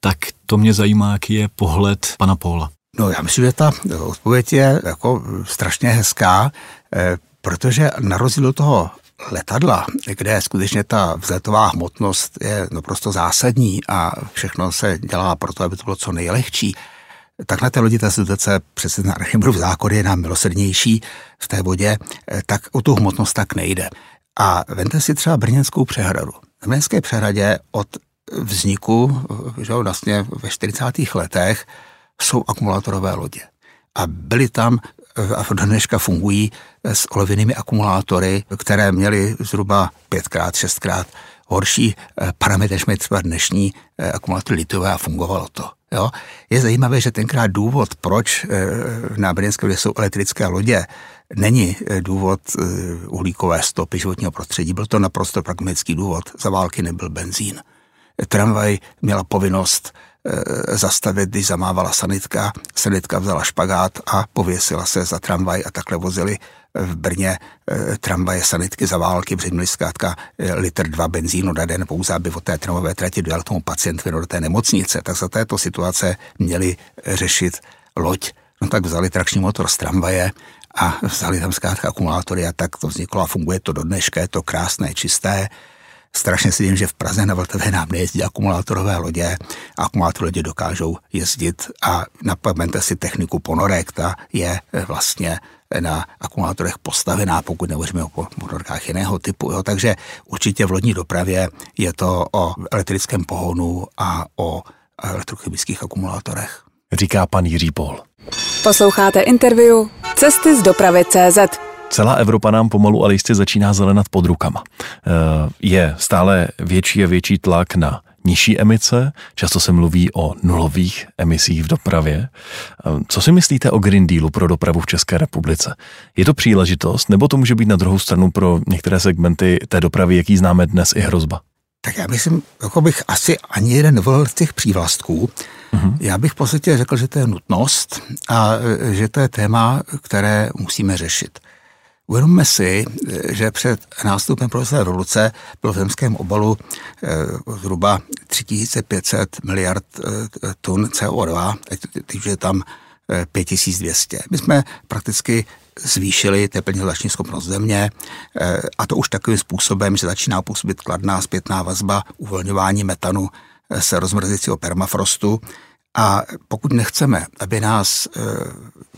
tak to mě zajímá, jaký je pohled pana Póla. No já myslím, že ta odpověď je jako strašně hezká, eh, protože na rozdíl toho letadla, kde skutečně ta vzletová hmotnost je naprosto zásadní a všechno se dělá proto, aby to bylo co nejlehčí, tak na té lodi ta situace přece na Archimedův zákon je nám milosrdnější v té vodě, tak o tu hmotnost tak nejde. A vente si třeba Brněnskou přehradu. Na Brněnské přehradě od vzniku, že vlastně ve 40. letech, jsou akumulátorové lodě. A byly tam a do dneška fungují s olověnými akumulátory, které měly zhruba pětkrát, šestkrát horší eh, parametry, než mají třeba dnešní eh, akumulátory litové a fungovalo to. Jo? Je zajímavé, že tenkrát důvod, proč eh, na Brněnské jsou elektrické lodě, není důvod uhlíkové stopy životního prostředí. Byl to naprosto pragmatický důvod. Za války nebyl benzín. Tramvaj měla povinnost zastavit, když zamávala sanitka. Sanitka vzala špagát a pověsila se za tramvaj a takhle vozili v Brně e, tramvaje sanitky za války, protože měli zkrátka e, litr dva benzínu na den pouze, aby od té tramvajové trati dojel tomu pacientovi do té nemocnice. Tak za této situace měli řešit loď. No tak vzali trakční motor z tramvaje a vzali tam zkrátka akumulátory a tak to vzniklo a funguje to do dneška, je to krásné, čisté. Strašně si vím, že v Praze na Vltavě nám nejezdí akumulátorové lodě. Akumulátorové lodě dokážou jezdit a napaměte si techniku ponorek, ta je vlastně na akumulátorech postavená, pokud nehovoříme o motorkách jiného typu. Jo. Takže určitě v lodní dopravě je to o elektrickém pohonu a o elektrochemických akumulátorech. Říká pan Jiří Pol. Posloucháte interview Cesty z dopravy CZ. Celá Evropa nám pomalu ale jistě začíná zelenat pod rukama. Eh, je stále větší a větší tlak na nižší emice, často se mluví o nulových emisích v dopravě. Eh, co si myslíte o Green Dealu pro dopravu v České republice? Je to příležitost, nebo to může být na druhou stranu pro některé segmenty té dopravy, jaký známe dnes, i hrozba? Tak já myslím, jako bych asi ani jeden nevolil z těch přívlastků. Mm-hmm. Já bych v podstatě řekl, že to je nutnost a eh, že to je téma, které musíme řešit. Uvědomme si, že před nástupem průmyslové revoluce bylo v zemském obalu eh, zhruba 3500 miliard eh, tun CO2, teď je tam 5200. Eh, My jsme prakticky zvýšili teplnizační schopnost země a to už takovým způsobem, že začíná působit kladná zpětná vazba uvolňování metanu se rozmrzícího permafrostu a pokud nechceme, aby nás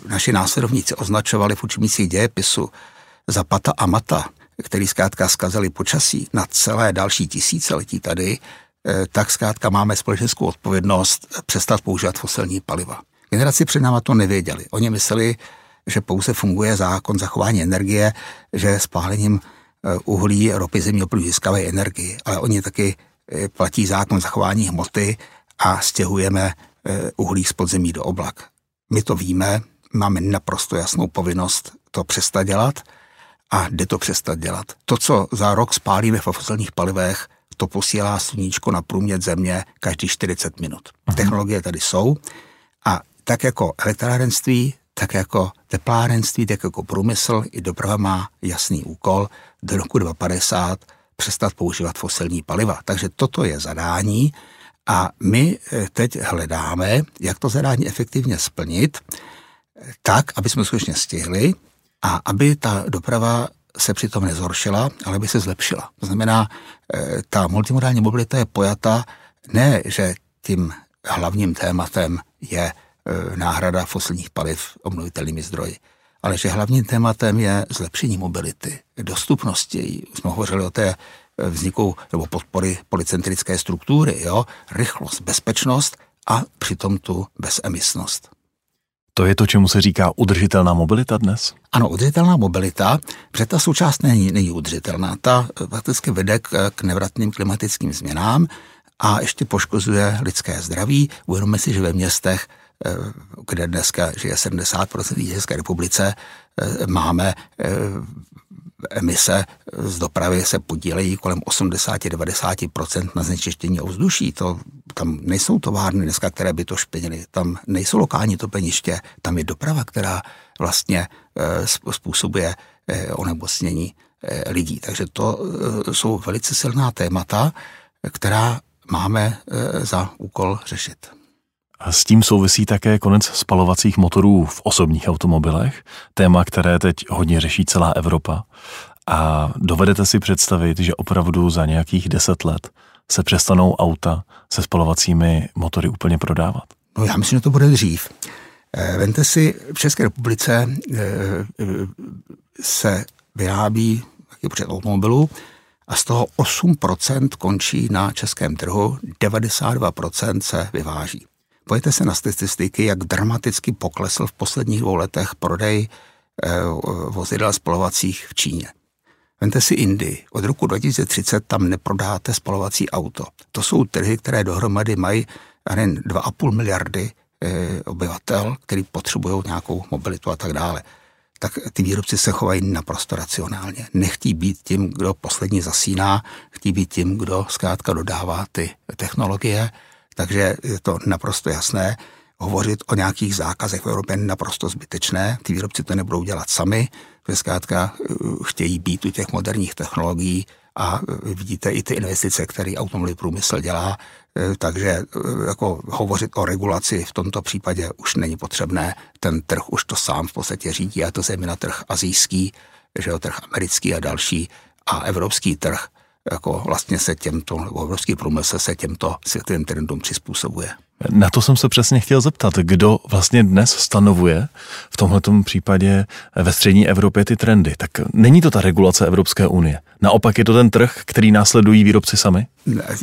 naši následovníci označovali v učebnicích dějepisu Zapata a Mata, který zkrátka zkazali počasí na celé další tisíciletí tady, eh, tak zkrátka máme společenskou odpovědnost přestat používat fosilní paliva. Generaci před náma to nevěděli. Oni mysleli, že pouze funguje zákon zachování energie, že spálením eh, uhlí, ropy, opravdu získávají energii, ale oni taky eh, platí zákon zachování hmoty a stěhujeme uhlí z podzemí do oblak. My to víme, máme naprosto jasnou povinnost to přestat dělat a jde to přestat dělat. To, co za rok spálíme v fosilních palivech, to posílá sluníčko na průměr země každý 40 minut. Aha. Technologie tady jsou a tak jako elektrárenství, tak jako teplárenství, tak jako průmysl i doprava má jasný úkol do roku 2050 přestat používat fosilní paliva. Takže toto je zadání a my eh, teď hledáme, jak to zadání efektivně splnit, tak, aby jsme skutečně stihli a aby ta doprava se přitom nezhoršila, ale by se zlepšila. To znamená, eh, ta multimodální mobilita je pojata ne, že tím hlavním tématem je eh, náhrada fosilních paliv obnovitelnými zdroji, ale že hlavním tématem je zlepšení mobility, dostupnosti. Už jsme hovořili o té eh, vzniku nebo podpory policentrické struktury, jo? rychlost, bezpečnost a přitom tu bezemisnost. To je to, čemu se říká udržitelná mobilita dnes? Ano, udržitelná mobilita, protože ta součást není, není udržitelná. Ta fakticky vede k, k nevratným klimatickým změnám a ještě poškozuje lidské zdraví. Uvědomme si, že ve městech, eh, kde dneska žije 70% lidí České republice, eh, máme eh, emise z dopravy se podílejí kolem 80-90% na znečištění ovzduší. To, tam nejsou továrny dneska, které by to špinily, tam nejsou lokální topeniště, tam je doprava, která vlastně e, způsobuje e, onemocnění e, lidí. Takže to jsou velice silná témata, která máme za úkol řešit. A s tím souvisí také konec spalovacích motorů v osobních automobilech, téma, které teď hodně řeší celá Evropa. A dovedete si představit, že opravdu za nějakých deset let se přestanou auta se spalovacími motory úplně prodávat? No já myslím, že to bude dřív. Eh, vente si, v České republice eh, eh, se vyrábí taky před automobilů a z toho 8% končí na českém trhu, 92% se vyváží. Pojďte se na statistiky, jak dramaticky poklesl v posledních dvou letech prodej vozidel spalovacích v Číně. Vente si Indii. Od roku 2030 tam neprodáte spalovací auto. To jsou trhy, které dohromady mají jen 2,5 miliardy e, obyvatel, který potřebují nějakou mobilitu a tak dále. Tak ty výrobci se chovají naprosto racionálně. Nechtí být tím, kdo poslední zasíná, chtí být tím, kdo zkrátka dodává ty technologie. Takže je to naprosto jasné. Hovořit o nějakých zákazech v Evropě je naprosto zbytečné. Ty výrobci to nebudou dělat sami, že zkrátka eh, chtějí být u těch moderních technologií a eh, vidíte i ty investice, které automobilový průmysl dělá, eh, takže jako hovořit o regulaci v tomto případě už není potřebné. Ten trh už to sám v podstatě řídí a to zejména trh azijský, že jo, trh americký a další a evropský trh jako vlastně se těmto, nebo evropský průmysl se těmto světovým trendům přizpůsobuje. Na to jsem se přesně chtěl zeptat, kdo vlastně dnes stanovuje v tomto případě ve střední Evropě ty trendy. Tak není to ta regulace Evropské unie. Naopak je to ten trh, který následují výrobci sami?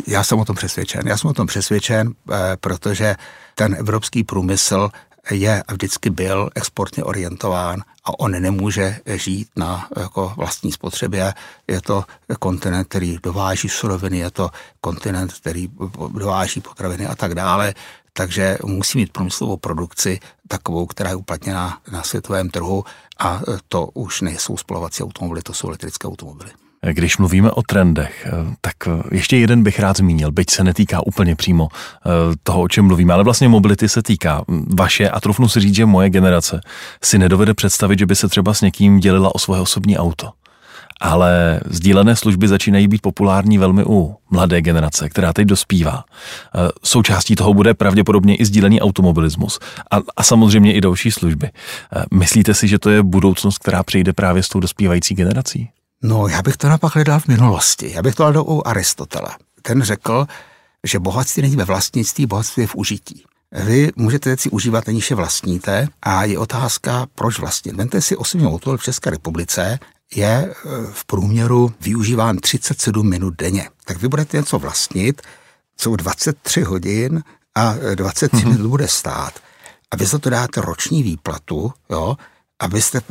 Já jsem o tom přesvědčen. Já jsem o tom přesvědčen, eh, protože ten evropský průmysl je a vždycky byl exportně orientován a on nemůže žít na jako vlastní spotřebě. Je to kontinent, který dováží suroviny, je to kontinent, který dováží potraviny a tak dále. Takže musí mít průmyslovou produkci takovou, která je uplatněna na světovém trhu a to už nejsou spalovací automobily, to jsou elektrické automobily. Když mluvíme o trendech, eh, tak eh, ještě jeden bych rád zmínil, byť se netýká úplně přímo eh, toho, o čem mluvíme, ale vlastně mobility se týká vaše a trufnu si říct, že moje generace si nedovede představit, že by se třeba s někým dělila o svoje osobní auto. Ale sdílené služby začínají být populární velmi u mladé generace, která teď dospívá. Součástí toho bude pravděpodobně i sdílený automobilismus a, a samozřejmě i další služby. Myslíte si, že to je budoucnost, která přijde právě s tou dospívající generací? No, já bych to napak hledal v minulosti. Já bych to hledal u Aristotela. Ten řekl, že bohatství není ve vlastnictví, bohatství je v užití. Vy můžete věci užívat, aniž je vlastníte a je otázka, proč vlastnit. Vemte si osobní automobil v České republice, je e, v průměru využíván 37 minut denně. Tak vy budete něco vlastnit, co 23 hodin a 23 mm-hmm. minut bude stát. A vy za to dáte roční výplatu, jo, abyste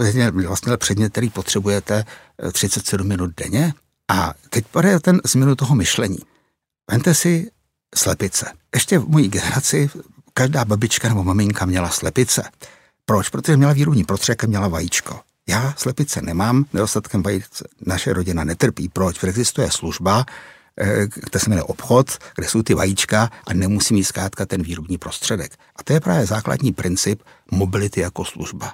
vlastně předmět, který potřebujete 37 eh, minut denně. A teď bude ten změnu toho myšlení. Vente si slepice. Ještě v mojí generaci každá babička nebo maminka měla slepice. Proč? Protože měla výrobní prostředek a měla vajíčko. Já slepice nemám, nedostatkem vajíčka naše rodina netrpí. Proč? Protože existuje služba, eh, kde se jmenuje obchod, kde jsou ty vajíčka a nemusí mít zkrátka ten výrobní prostředek. A to je právě základní princip mobility jako služba.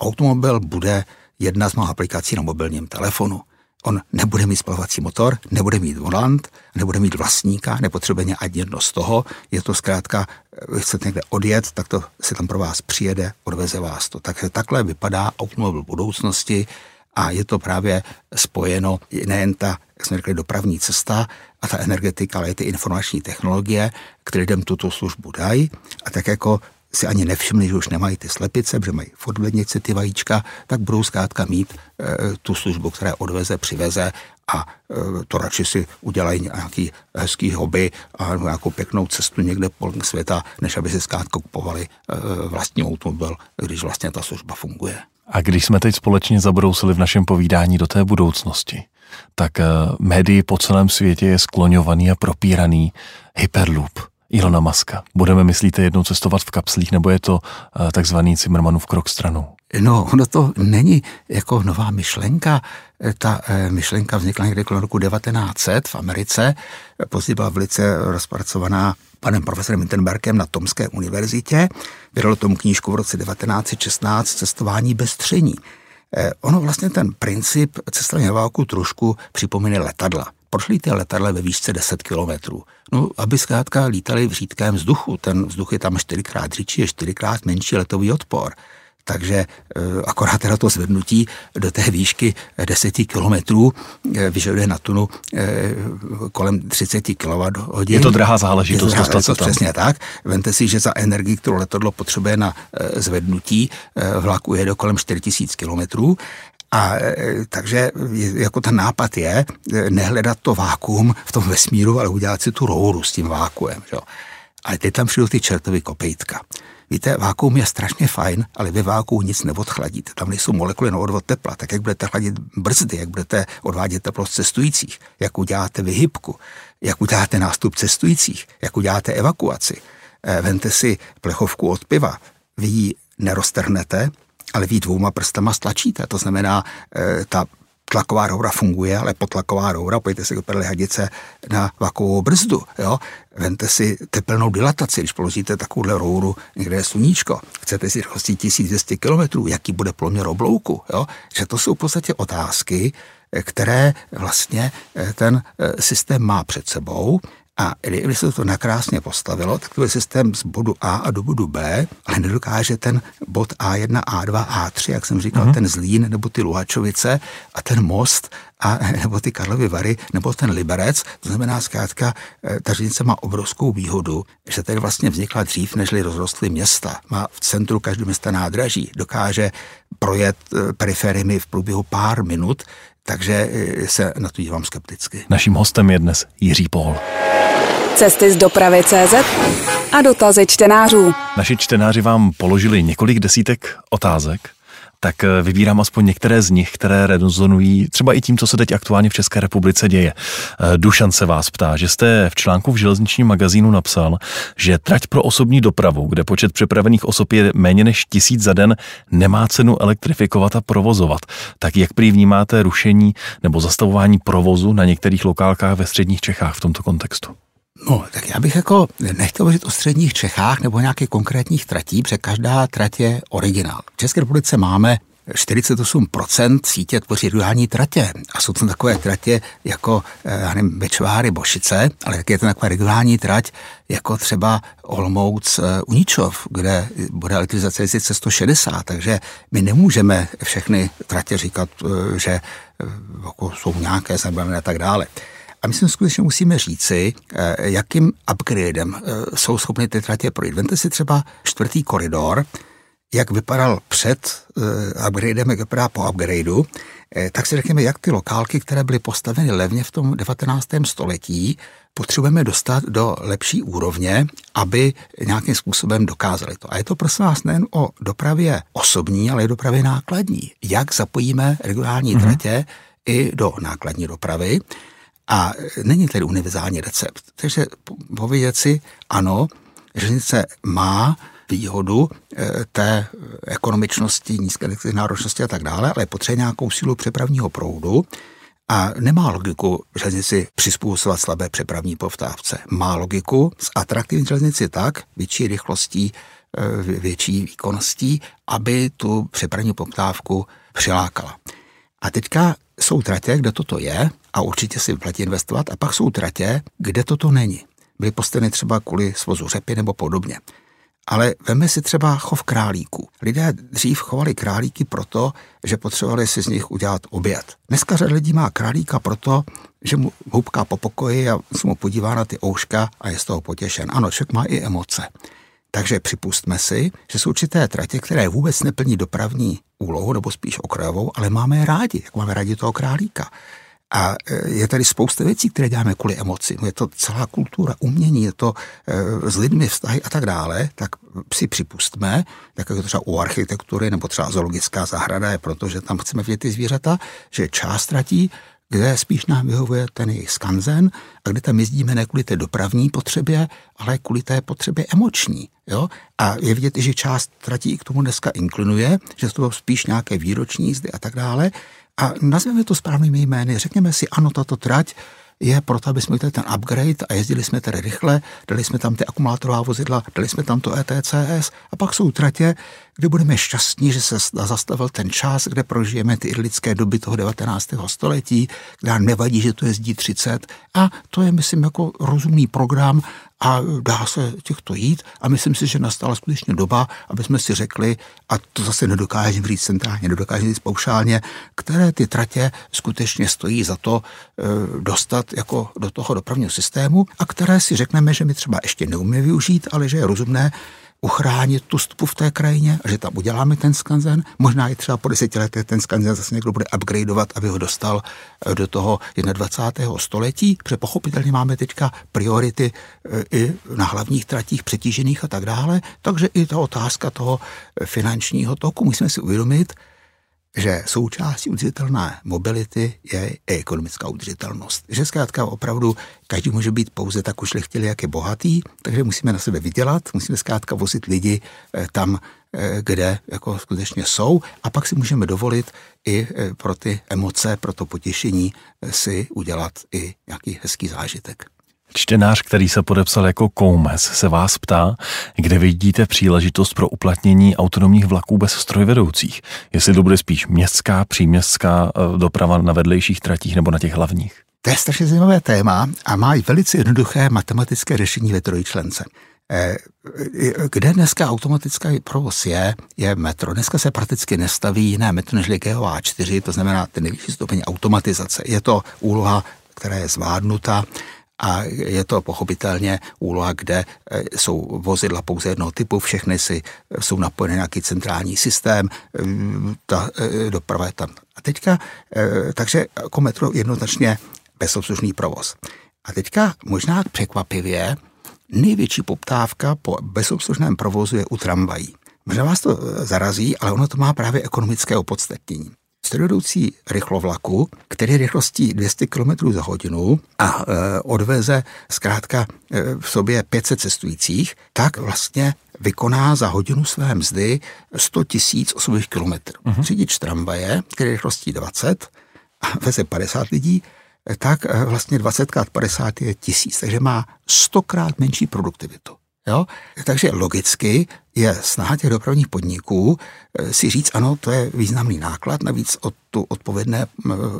Automobil bude jedna z mnoha aplikací na mobilním telefonu. On nebude mít spalovací motor, nebude mít volant, nebude mít vlastníka, nepotřebuje ani jedno z toho. Je to zkrátka, vy chcete někde odjet, tak to si tam pro vás přijede, odveze vás to. Takže takhle vypadá automobil budoucnosti a je to právě spojeno nejen ta, jak jsme řekli, dopravní cesta a ta energetika, ale i ty informační technologie, které lidem tuto službu dají. A tak jako si ani nevšimli, že už nemají ty slepice, že mají v ty vajíčka, tak budou zkrátka mít e, tu službu, která odveze, přiveze a e, to radši si udělají nějaký hezký hobby a nějakou pěknou cestu někde po světa, než aby si zkrátka kupovali e, vlastní automobil, když vlastně ta služba funguje. A když jsme teď společně zabrousili v našem povídání do té budoucnosti, tak médii po celém světě je skloňovaný a propíraný Hyperloop – Ilona Maska? Budeme, myslíte, jednou cestovat v kapslích, nebo je to uh, takzvaný Zimmermanův krok stranou? No, ono to není jako nová myšlenka. Eh, ta e, myšlenka vznikla někde kolem roku 1900 v Americe. Později byla velice rozpracovaná panem profesorem Mittenbergem na Tomské univerzitě. Vydalo tomu knížku v roce 1916 Cestování bez tření. E, ono vlastně ten princip cestování na válku trošku připomíná letadla proč ty letadla ve výšce 10 kilometrů? No, aby zkrátka lítali v řídkém vzduchu. Ten vzduch je tam čtyřikrát řidší, je čtyřikrát menší letový odpor. Takže eh, akorát teda to zvednutí do té výšky 10 kilometrů eh, vyžaduje na tunu eh, kolem 30 kWh. Je to drahá záležitost. Je to, drahá, to přesně tak. Vemte si, že za energii, kterou letadlo potřebuje na zvednutí vlaku, je do kolem 4000 kilometrů a e, takže jako ten nápad je e, nehledat to vákuum v tom vesmíru, ale udělat si tu rouru s tím vákuem. Že? Ale teď tam přijdou ty čertovy kopejtka. Víte, vákuum je strašně fajn, ale ve vákuum nic neodchladíte. Tam nejsou molekuly na odvod tepla. Tak jak budete chladit brzdy, jak budete odvádět teplo z cestujících, jak uděláte vyhybku, jak uděláte nástup cestujících, jak uděláte evakuaci. E, vente si plechovku od piva, vy ji neroztrhnete, ale vy dvouma prstama stlačíte. To znamená, eh, ta tlaková roura funguje, ale potlaková roura, pojďte si koupit hadice na vakovou brzdu. Jo? Vente si teplnou dilataci, když položíte takovouhle rouru, někde je sluníčko, chcete si rychlostí 1200 km, jaký bude ploměr oblouku. Jo? Že to jsou v podstatě otázky, které vlastně eh, ten eh, systém má před sebou a kdyby se to nakrásně postavilo, tak to je systém z bodu A a do bodu B, ale nedokáže ten bod A1, A2, A3, jak jsem říkal, uh-huh. ten Zlín nebo ty Luhačovice a ten most a, *laughs* nebo ty Karlovy Vary, nebo ten Liberec. To znamená, zkrátka, eh, ta ženice má obrovskou výhodu, že tady vlastně vznikla dřív, nežli rozrostly města. Má v centru každého města nádraží, dokáže projet eh, periferiemi v průběhu pár minut, takže eh, se na to dívám skepticky. Naším hostem je dnes Jiří Pohl. Cesty z dopravy CZ a dotazy čtenářů. Naši čtenáři vám položili několik desítek otázek tak eh, vybírám aspoň některé z nich, které rezonují třeba i tím, co se teď aktuálně v České republice děje. Eh, Dušan se vás ptá, že jste v článku v železničním magazínu napsal, že trať pro osobní dopravu, kde počet přepravených osob je méně než tisíc za den, nemá cenu elektrifikovat a provozovat. Tak jak prý vnímáte rušení nebo zastavování provozu na některých lokálkách ve středních Čechách v tomto kontextu? No, tak já bych jako nechtěl hovořit o středních Čechách nebo nějakých konkrétních tratí, protože každá trať je originál. V České republice máme 48% sítě tvoří rurální tratě. A jsou to takové tratě jako, eh, já nevím, Bečváry, Bošice, ale taky je to taková regionální trať jako třeba Olmouc eh, Uničov, kde bude elektrizace jezdit 160, takže my nemůžeme všechny tratě říkat, eh, že jako jsou nějaké zanedbané a tak dále. A my si skutečně musíme říci, eh, jakým upgradem eh, jsou schopny ty tratě projít. Vente si třeba čtvrtý koridor, jak vypadal před uh, upgradem, jak vypadá po upgradeu, tak si řekněme, jak ty lokálky, které byly postaveny levně v tom 19. století, potřebujeme dostat do lepší úrovně, aby nějakým způsobem dokázali to. A je to prosím vás nejen o dopravě osobní, ale i dopravě nákladní. Jak zapojíme regionální mm-hmm. tratě i do nákladní dopravy. A není tedy univerzální recept. Takže povědět si, ano, železnice má výhodu eh, té ekonomičnosti, nízké náročnosti a tak dále, ale potřebuje nějakou sílu přepravního proudu a nemá logiku železnici přizpůsobovat slabé přepravní povtávce. Má logiku z atraktivní železnici tak, větší rychlostí, eh, větší výkonností, aby tu přepravní poptávku přilákala. A teďka jsou tratě, kde toto je a určitě si vyplatí investovat a pak jsou tratě, kde toto není. Byly postaveny třeba kvůli svozu řepy nebo podobně. Ale veme si třeba chov králíků. Lidé dřív chovali králíky proto, že potřebovali si z nich udělat oběd. Dneska řada lidí má králíka proto, že mu houpká po pokoji a se mu podívá na ty ouška a je z toho potěšen. Ano, člověk má i emoce. Takže připustme si, že jsou určité tratě, které vůbec neplní dopravní úlohu, nebo spíš okrajovou, ale máme je rádi, jak máme rádi toho králíka. A e, je tady spousta věcí, které děláme kvůli emoci. Je to celá kultura, umění, je to e, s lidmi vztahy a tak dále, tak si připustme, tak jako třeba u architektury nebo třeba zoologická zahrada je proto, že tam chceme vidět ty zvířata, že část tratí kde spíš nám vyhovuje ten jejich skanzen a kde tam jezdíme ne kvůli té dopravní potřebě, ale kvůli té potřebě emoční. Jo? A je vidět, že část tratí k tomu dneska inklinuje, že to spíš nějaké výroční jízdy a tak dále. A nazveme to správnými jmény. Řekněme si, ano, tato trať je proto, aby jsme ten upgrade a jezdili jsme tedy rychle, dali jsme tam ty akumulátorová vozidla, dali jsme tam to ETCS a pak jsou tratě, kde budeme šťastní, že se zastavil ten čas, kde prožijeme ty idlické doby toho 19. století, kde nám nevadí, že to jezdí 30 a to je, myslím, jako rozumný program a dá se těchto jít? A myslím si, že nastala skutečně doba, aby jsme si řekli, a to zase nedokáže říct centrálně, nedokáže říct paušálně, které ty tratě skutečně stojí za to e, dostat jako do toho dopravního systému a které si řekneme, že my třeba ještě neumíme využít, ale že je rozumné uchránit tu stupu v té krajině že tam uděláme ten skanzen. Možná i třeba po deseti letech ten skanzen zase někdo bude upgradeovat, aby ho dostal eh, do toho 21. století, protože pochopitelně máme teďka priority eh, i na hlavních tratích přetížených a tak dále, takže i ta otázka toho eh, finančního toku musíme si uvědomit, že součástí udržitelné mobility je i ekonomická udržitelnost. Že zkrátka opravdu každý může být pouze tak ušlechtili, jak je bohatý, takže musíme na sebe vydělat, musíme zkrátka vozit lidi eh, tam, eh, kde jako skutečně jsou a pak si můžeme dovolit i eh, pro ty emoce, pro to potěšení si udělat i nějaký hezký zážitek. Čtenář, který se podepsal jako Koumes, se vás ptá, kde vidíte příležitost pro uplatnění autonomních vlaků bez strojvedoucích. Jestli to bude spíš městská, příměstská eh, doprava na vedlejších tratích nebo na těch hlavních. To je strašně zajímavé téma a má i velice jednoduché matematické řešení ve trojčlence. Eh, kde dneska automatický provoz je, je metro. Dneska se prakticky nestaví jiné metro než GOA 4, to znamená ten nejvyšší stupeň automatizace. Je to úloha, která je zvládnuta a je to pochopitelně úloha, kde eh, jsou vozidla pouze jednoho typu, všechny si eh, jsou napojené nějaký centrální systém, eh, ta doprava je tam. A teďka, takže jako metro jednoznačně bezobslužný provoz. A teďka možná překvapivě největší poptávka po bezobslužném provozu je u tramvají. Možná vás to zarazí, ale ono to má právě ekonomické opodstatnění strojvedoucí rychlovlaku, který rychlostí 200 km za hodinu a e, odveze zkrátka e, v sobě 500 cestujících, tak vlastně vykoná za hodinu své mzdy 100 tisíc osobních kilometrů. Uh-huh. Řidič tramvaje, který rychlostí 20 a veze 50 lidí, tak e, vlastně 20 x 50 je tisíc, takže má stokrát menší produktivitu. Jo? Takže logicky je snaha těch dopravních podniků eh, si říct, ano, to je významný náklad, navíc od tu odpovědné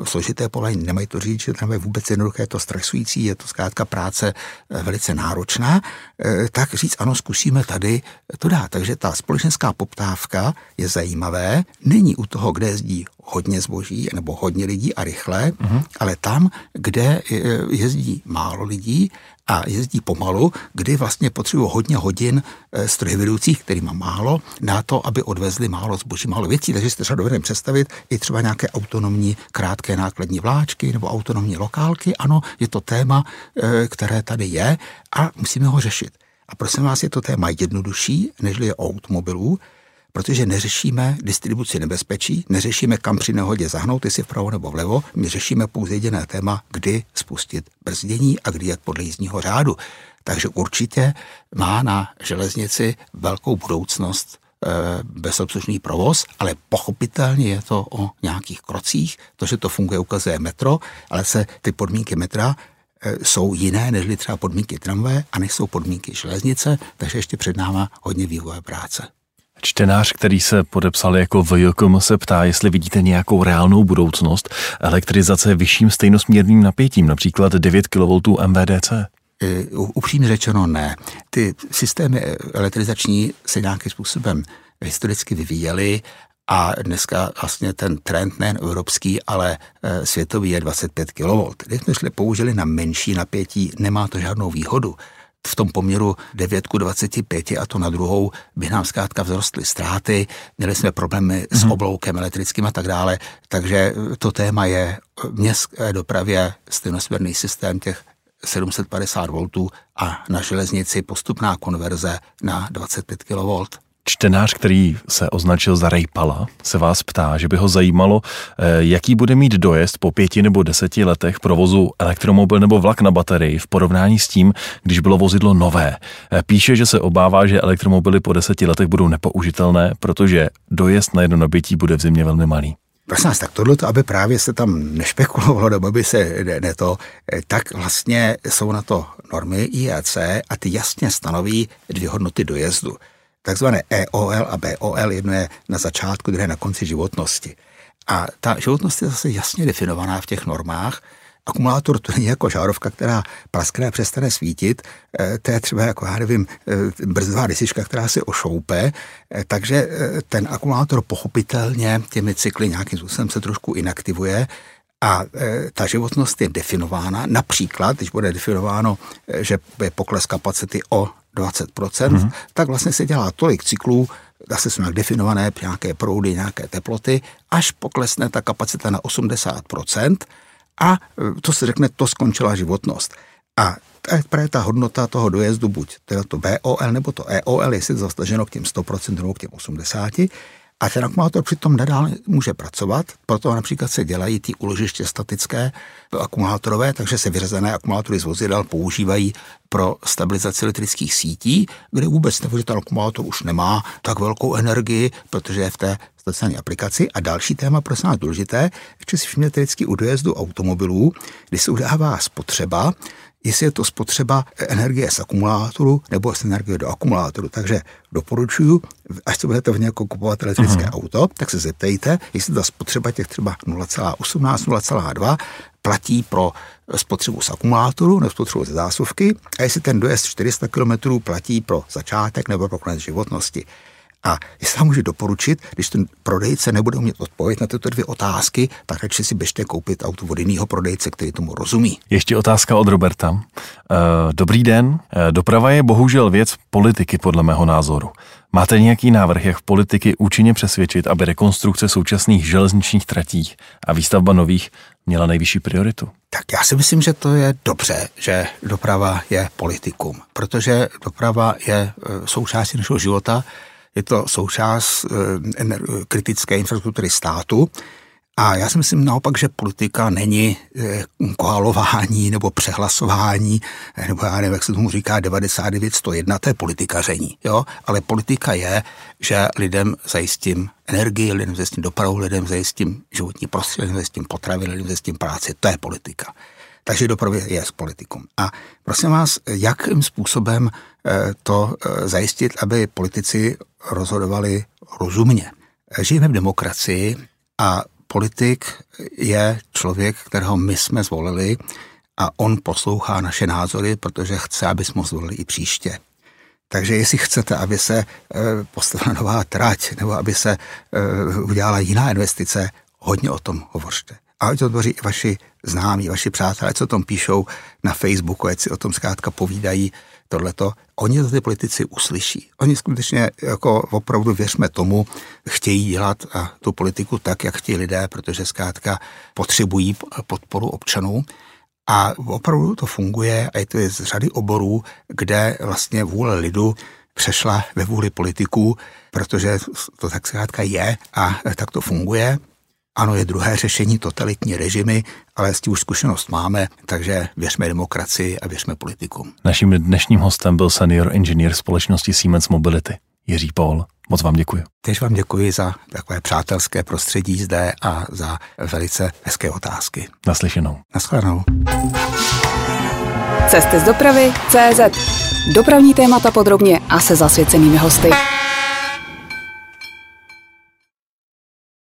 složité povolání nemají to říct, že tam je vůbec jednoduché, je to stresující, je to zkrátka práce eh, velice náročná, eh, tak říct, ano, zkusíme tady to dát. Takže ta společenská poptávka je zajímavé, není u toho, kde jezdí hodně zboží nebo hodně lidí a rychle, uh-huh. ale tam, kde jezdí málo lidí a jezdí pomalu, kdy vlastně potřebují hodně hodin strojvedoucích, který má málo, na to, aby odvezli málo zboží, málo věcí. Takže si třeba dovedeme představit i třeba nějaké autonomní krátké nákladní vláčky nebo autonomní lokálky. Ano, je to téma, eh, které tady je a musíme ho řešit. A prosím vás, je to téma jednodušší, než je automobilů, protože neřešíme distribuci nebezpečí, neřešíme kam při nehodě zahnout, jestli vpravo nebo vlevo, my řešíme pouze jediné téma, kdy spustit brzdění a kdy jet podle jízdního řádu. Takže určitě má na železnici velkou budoucnost eh, bezobslužný provoz, ale pochopitelně je to o nějakých krocích. To, že to funguje, ukazuje metro, ale se ty podmínky metra eh, jsou jiné než třeba podmínky tramvaje a než jsou podmínky železnice, takže ještě před náma hodně vývoje práce. Čtenář, který se podepsal jako VJKM, se ptá, jestli vidíte nějakou reálnou budoucnost elektrizace vyšším stejnosměrným napětím, například 9 kV MVDC. Upřímně řečeno ne. Ty systémy elektrizační se nějakým způsobem historicky vyvíjely a dneska vlastně ten trend nejen evropský, ale e, světový je 25 kV. Když jsme šli použili na menší napětí, nemá to žádnou výhodu v tom poměru 9 k 25 a to na druhou by nám zkrátka vzrostly ztráty, měli jsme problémy mm-hmm. s mhm. obloukem elektrickým a tak dále, takže to téma je v městské dopravě stejnosměrný systém těch 750 V a na železnici postupná konverze na 25 kV. Čtenář, který se označil za Rejpala, se vás ptá, že by ho zajímalo, eh, jaký bude mít dojezd po pěti nebo deseti letech provozu elektromobil nebo vlak na baterii v porovnání s tím, když bylo vozidlo nové. Eh, píše, že se obává, že elektromobily po deseti letech budou nepoužitelné, protože dojezd na jedno nabití bude v zimě velmi malý. Prosím vás, tak tohle, aby právě se tam nešpekulovalo, nebo by se ne, ne to, eh, tak vlastně jsou na to normy IAC a ty jasně stanoví dvě hodnoty dojezdu takzvané EOL a BOL, jedno je na začátku, druhé na konci životnosti. A ta životnost je zase jasně definovaná v těch normách. Akumulátor to není jako žárovka, která praskne a přestane svítit, eh, to je třeba jako, já nevím, eh, brzdová rysička, která se ošoupe, eh, takže ten akumulátor pochopitelně těmi cykly nějakým způsobem se trošku inaktivuje a ta životnost je definována, například, když bude definováno, že je pokles kapacity o 20%, mm-hmm. tak vlastně se dělá tolik cyklů, zase jsou nějak definované nějaké proudy, nějaké teploty, až poklesne ta kapacita na 80% a e, to se řekne, to skončila životnost. A právě ta hodnota toho dojezdu, buď teda to BOL nebo to EOL, jestli zastaženo k těm 100% nebo k těm 80%, A ten akumulátor přitom nadále může pracovat, proto například se dělají ty úložiště statické akumulátorové, takže se vyřazené akumulátory z vozidel používají pro stabilizaci elektrických sítí, kde vůbec nebo že ten akumulátor už nemá tak velkou energii, protože je v té speciální aplikaci. A další téma pro nás důležité, ještě si všimněte vždycky u dojezdu automobilů, kdy se udává spotřeba, jestli je to spotřeba energie z akumulátoru nebo z energie do akumulátoru. Takže doporučuji, až se budete v nějakou kupovat elektrické uh-huh. auto, tak se zeptejte, jestli ta spotřeba těch třeba 0,18, 0,2 platí pro spotřebu z akumulátoru nebo spotřebu ze zásuvky a jestli ten dojezd 400 km platí pro začátek nebo pro konec životnosti. A jestli vám můžu doporučit, když ten prodejce nebude umět odpovědět na tyto dvě otázky, tak radši si běžte koupit auto od jiného prodejce, který tomu rozumí. Ještě otázka od Roberta. Eh, dobrý den. Eh, doprava je bohužel věc politiky, podle mého názoru. Máte nějaký návrh, jak politiky účinně přesvědčit, aby rekonstrukce současných železničních tratí a výstavba nových měla nejvyšší prioritu? Tak já si myslím, že to je dobře, že doprava je politikum, protože doprava je eh, součástí našeho života je to součást eh, kritické infrastruktury státu. A já si myslím naopak, že politika není eh, koalování nebo přehlasování, eh, nebo já nevím, jak se tomu říká, 99 101, to je politikaření. Jo? Ale politika je, že lidem zajistím energii, lidem zajistím dopravu, lidem zajistím životní prostředí, lidem zajistím potravy, lidem zajistím práci. To je politika. Takže dopravě je s politikum. A prosím vás, jakým způsobem to zajistit, aby politici rozhodovali rozumně. Žijeme v demokracii a politik je člověk, kterého my jsme zvolili a on poslouchá naše názory, protože chce, aby jsme zvolili i příště. Takže jestli chcete, aby se e, postavila nová trať nebo aby se e, udělala jiná investice, hodně o tom hovořte. A ať to tvoří i vaši známí, vaši přátelé, co o tom píšou na Facebooku, ať si o tom zkrátka povídají, tohleto, oni to ty politici uslyší. Oni skutečně jako opravdu věřme tomu, chtějí dělat tu politiku tak, jak chtějí lidé, protože zkrátka potřebují podporu občanů. A opravdu to funguje a je to z řady oborů, kde vlastně vůle lidu přešla ve vůli politiků, protože to tak zkrátka je a tak to funguje. Ano, je druhé řešení totalitní režimy, ale s tím už zkušenost máme, takže věřme demokracii a věřme politikům. Naším dnešním hostem byl senior inženýr společnosti Siemens Mobility, Jiří Paul. Moc vám děkuji. Tež vám děkuji za takové přátelské prostředí zde a za velice hezké otázky. Naslyšenou. Naschledanou. Cesty z dopravy CZ. Dopravní témata podrobně a se zasvěcenými hosty.